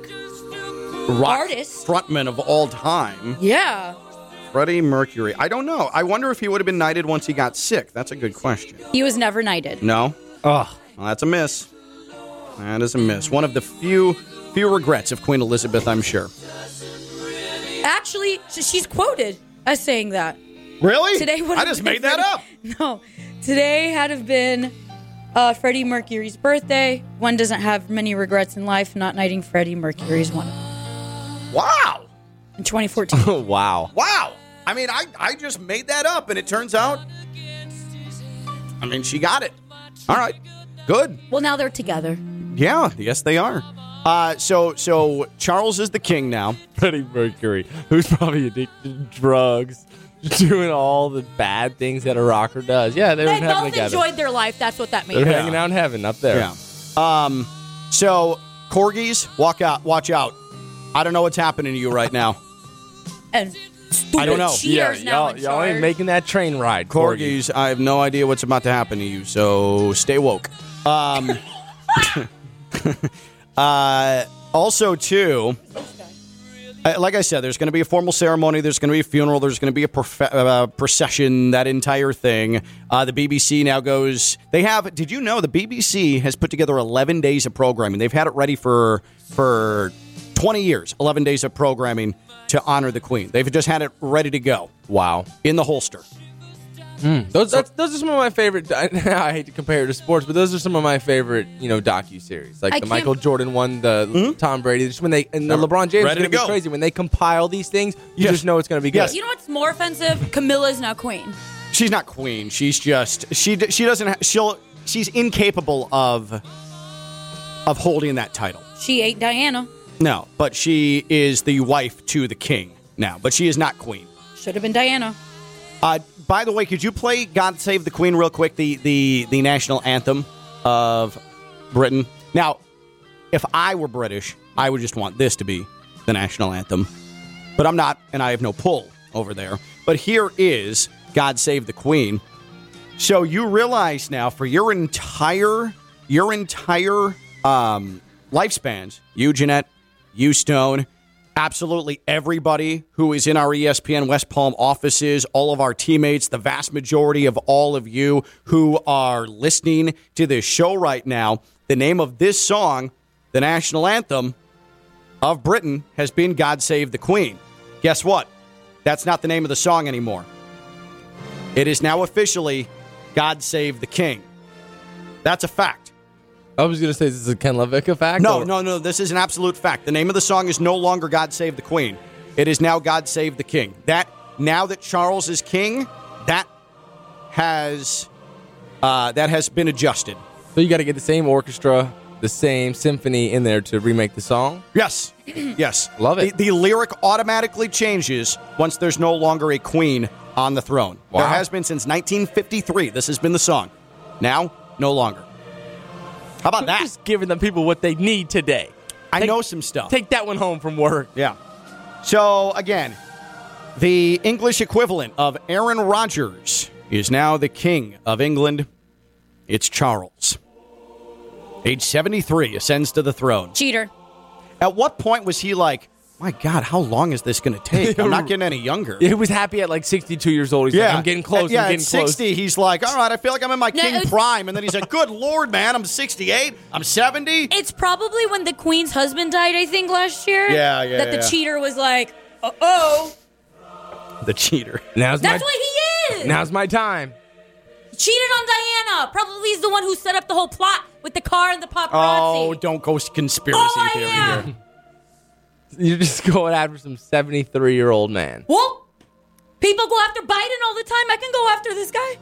Rock artists. frontman of all time. Yeah. Freddie Mercury. I don't know. I wonder if he would have been knighted once he got sick. That's a good question. He was never knighted. No. Oh, well, that's a miss. That is a miss. One of the few few regrets of Queen Elizabeth, I'm sure. Actually, she's quoted as saying that. Really? Today would I just been made that up. No. Today had have been uh, Freddie Mercury's birthday. One doesn't have many regrets in life. Not knighting Freddie Mercury is one. Wow. In 2014. wow. Wow. I mean, I, I just made that up, and it turns out, I mean, she got it. All right. Good. well, now they're together. Yeah. Yes, they are. Uh, so so Charles is the king now. Freddie Mercury, who's probably addicted to drugs, doing all the bad things that a rocker does. Yeah, they were They having both together. enjoyed their life. That's what that means. They're means. hanging out in heaven up there. Yeah. Um. So corgis, walk out. Watch out. I don't know what's happening to you right now. And I don't know. cheaters now y'all, in y'all ain't making that train ride, Corgi. Corgis, I have no idea what's about to happen to you, so stay woke. Um, uh, also, too, uh, like I said, there's going to be a formal ceremony, there's going to be a funeral, there's going to be a prof- uh, procession, that entire thing. Uh, the BBC now goes. They have. Did you know the BBC has put together 11 days of programming? They've had it ready for for 20 years. 11 days of programming to honor the Queen. They've just had it ready to go. Wow. In the holster. Hmm. Those that's, those are some of my favorite. I, hate to compare it to sports, but those are some of my favorite, you know, docu series. Like I the can't- Michael Jordan one, the hmm? Tom Brady. Just when they and the LeBron James ready are to gonna be go. crazy when they compile these things. You Yes. just know it's going to be good. Yes. You know what's more offensive? Camilla's now queen. She's not queen. She's just she she doesn't ha- she'll she's incapable of of holding that title. She ate Diana. No, but she is the wife to the king now. But she is not queen. Should have been Diana. Uh, by the way, could you play "God Save the Queen" real quick? The the the national anthem of Britain. Now, if I were British, I would just want this to be the national anthem. But I'm not, and I have no pull over there. But here is "God Save the Queen." So you realize now, for your entire your entire um, lifespans, you Jeanette, you Stone, absolutely everybody who is in our ESPN West Palm offices, all of our teammates, the vast majority of all of you who are listening to this show right now, the name of this song, the national anthem of Britain, has been God Save the Queen. Guess what? That's not the name of the song anymore. It is now officially God Save the King. That's a fact. I was going to say, this is a Ken LaVicka fact? No, or- no, no. This is an absolute fact. The name of the song is no longer God Save the Queen. It is now God Save the King. That now that Charles is king, that has uh, that has been adjusted. So you got to get the same orchestra, the same symphony in there to remake the song? Yes. yes. Love it. The, the lyric automatically changes once there's no longer a queen on the throne. Wow. There has been since 1953. This has been the song. Now, no longer. How about that? Just giving the people what they need today. I Take- know some stuff. Take that one home from work. Yeah. So again, the English equivalent of Aaron Rodgers is now the king of England. It's Charles. Age 73 ascends to the throne. Cheater. At what point was he like, my God, how long is this going to take? I'm not getting any younger. He was happy at like 62 years old. He's like, I'm getting close. Yeah, I'm at getting close. 60, he's like, all right, I feel like I'm in my No, king it's- prime. And then he's like, good Lord, man, I'm 68. I'm 70. It's probably when the queen's husband died, I think, last year. Yeah, yeah, That the yeah. cheater was like, uh oh. The cheater. Now's That's my, what he is. Now's my time. Cheated on Diana. Probably is the one who set up the whole plot with the car and the paparazzi. Oh, don't go conspiracy Oh, I theory am. here. You're just going after some 73 year old man. Well, people go after Biden all the time. I can go after this guy.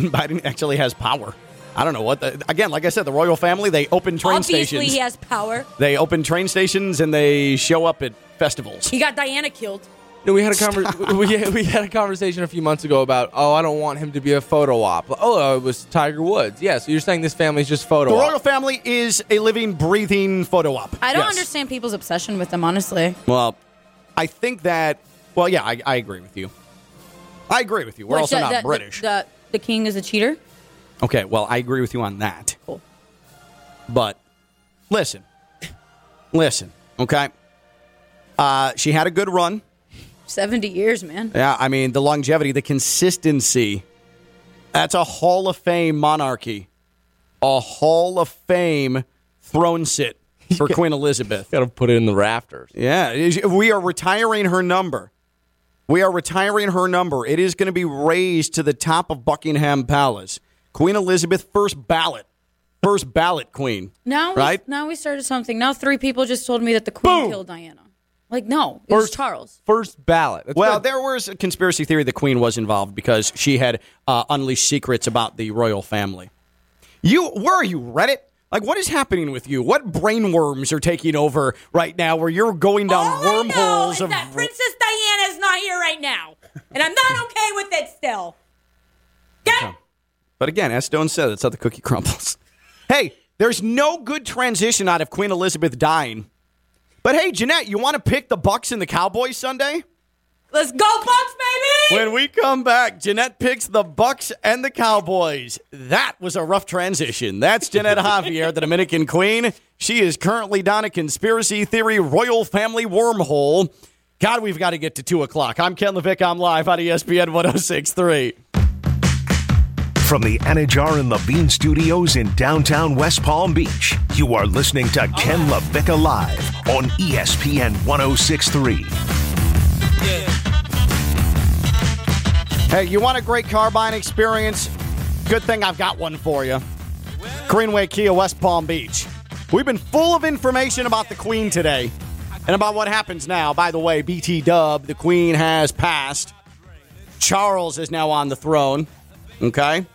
and Biden actually has power. I don't know what the again, like I said, the royal family they open train Obviously, stations. he has power. They open train stations and they show up at festivals. He got Diana killed. No, we had a conver- we, we had a conversation a few months ago about oh I don't want him to be a photo op. Oh, it was Tiger Woods. Yeah, so you're saying this family's just photo The op. royal family is a living, breathing photo op. I don't Yes. understand people's obsession with them, honestly. Well, I think that. Well, yeah, I, I agree with you. I agree with you. We're Which, also uh, not the- the- British. The, the king is a cheater. okay, well, I agree with you on that. Cool. But listen, listen, okay. Uh, she had a good run. Seventy years, man. Yeah, I mean the longevity, the consistency. That's a Hall of Fame monarchy, a Hall of Fame throne sit for Queen Elizabeth. Got to put it in the rafters. Yeah, we are retiring her number. We are retiring her number. It is going to be raised to the top of Buckingham Palace. Queen Elizabeth, first ballot, first ballot queen. Now, right? we, now we started something. Now three people just told me that the queen killed Diana. Like, no, it was First- Charles. First ballot. That's well, good. there was a conspiracy theory the Queen was involved because she had uh, unleashed secrets about the royal family. You, where are you, Reddit? Like, what is happening with you? What brain worms are taking over right now where you're going down All I know wormholes is of. that Princess Diana is not here right now, and I'm not okay with it still. But again, as Stone said, that's how the cookie crumbles. hey, there's no good transition out of Queen Elizabeth dying. But hey, Jeanette, you want to pick the Bucs and the Cowboys Sunday? Let's go, Bucs, baby! When we come back, Jeanette picks the Bucs and the Cowboys. That was a rough transition. That's Jeanette Javier, the Dominican Queen. She is currently down a conspiracy theory royal family wormhole. God, we've got to get to 2 o'clock. I'm Ken LaVicka. I'm live on ESPN 1063. From the Anidjar and Levine studios in downtown West Palm Beach, you are listening to Ken LaVicka Live on ESPN 1063. Hey, you want a great car buying experience? Good thing I've got one for you. Greenway Kia West Palm Beach. We've been full of information about the Queen today and about what happens now. By the way, BT Dub, the Queen has passed. Charles is now on the throne. Okay?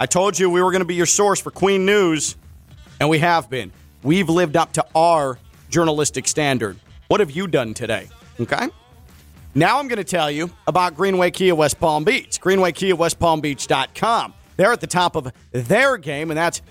I told you we were going to be your source for Queen news, and we have been. We've lived up to our journalistic standard. What have you done today? Okay? Now I'm going to tell you about Greenway Kia West Palm Beach. Greenway Kia West Palm Beach.com. They're at the top of their game, and that's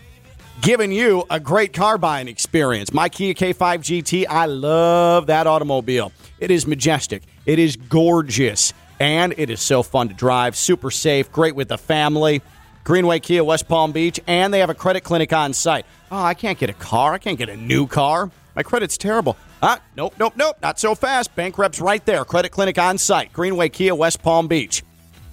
giving you a great car buying experience. My Kia K5 GT, I love that automobile. It is majestic, it is gorgeous, and it is so fun to drive, super safe, great with the family. Greenway Kia West Palm Beach, and they have a credit clinic on site. Oh, I can't get a car. I can't get a new car. My credit's terrible. Ah, nope, nope, nope. Not so fast. Bank reps right there. Credit clinic on site. Greenway Kia West Palm Beach.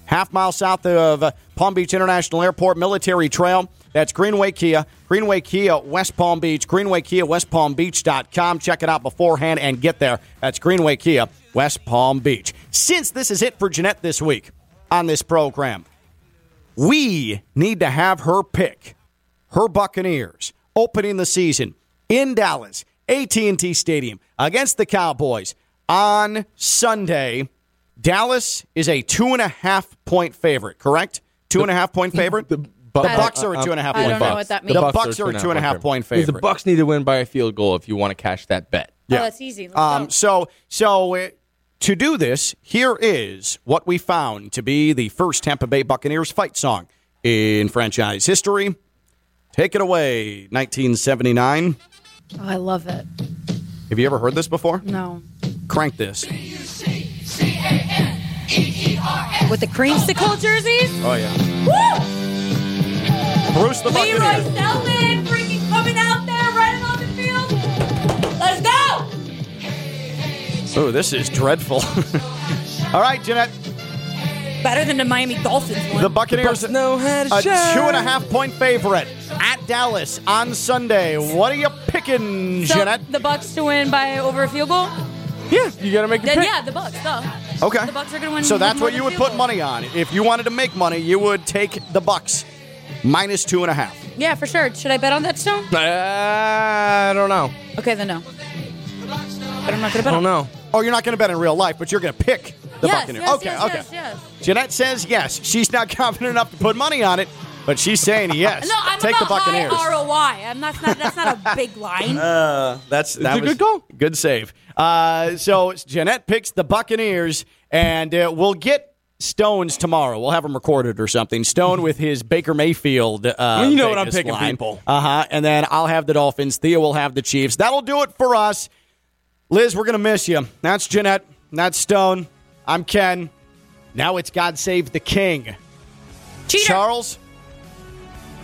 Half mile south of uh, Palm Beach International Airport, Military Trail. That's Greenway Kia. Greenway Kia West Palm Beach. Greenway Kia West Palm Beach.com. Check it out beforehand and get there. That's Greenway Kia West Palm Beach. Since this is it for Jeanette this week on this program, We need to have her pick her Buccaneers opening the season in Dallas, AT&T Stadium against the Cowboys on Sunday. Dallas is a two and a half point favorite, correct? Two and a half point favorite. The, Bucs are a two and a half I point don't know what that means. The means. Bucs are a two and a half point Because favorite. The Bucs need to win by a field goal if you want to cash that bet. Oh, that's easy. Um, so, so uh, to do this, here is what we found to be the first Tampa Bay Buccaneers fight song in franchise history. Take it away, 1979. Oh, I love it. Have you ever heard this before? No. Crank this. With the creamsicle jerseys? Oh yeah. Woo! Bruce the Leroy Buccaneer. Selmon Oh, this is dreadful. All right, Jeanette. Better than the Miami Dolphins one. The Buccaneers a know how to two shine. and a half point favorite at Dallas on Sunday. What are you picking, so, Jeanette? the Bucs to win by over a field goal? Yeah, you got to make a Then pick. yeah, the Bucs. Duh. Okay. The Bucs are going to win. So with that's more what than you would field put goal. money on. If you wanted to make money, you would take the Bucs minus two and a half. Yeah, for sure. Should I bet on that stone? Uh, I don't know. Okay, then no. But I'm not going to bet I don't on know. Oh, you're not going to bet in real life, but you're going to pick the yes, Buccaneers. Yes, okay, yes, okay. yes, yes. Jeanette says yes. She's not confident enough to put money on it, but she's saying yes. No, I'm take the about Buccaneers. high ROI. I'm not, not. That's not a big line. Uh, that's that a was good call. Good save. Uh, so Jeanette picks the Buccaneers, and uh, we'll get Stones tomorrow. We'll have him recorded or something. Stone with his Baker Mayfield. Uh, You know what I'm picking, line. people. Uh huh. And then I'll have the Dolphins. Theo will have the Chiefs. That'll do it for us. Liz, we're gonna miss you. That's Jeanette. That's Stone. I'm Ken. Now it's God Save the King. Cheater. Charles.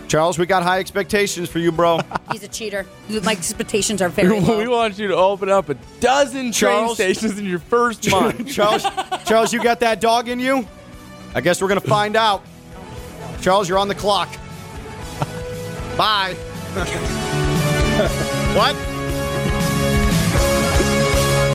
Charles, we got high expectations for you, bro. He's a cheater. My expectations are very low. we want you to open up a dozen train stations in your first month. Charles, Charles, you got that dog in you? I guess we're gonna find out. Charles, you're on the clock. Bye. what?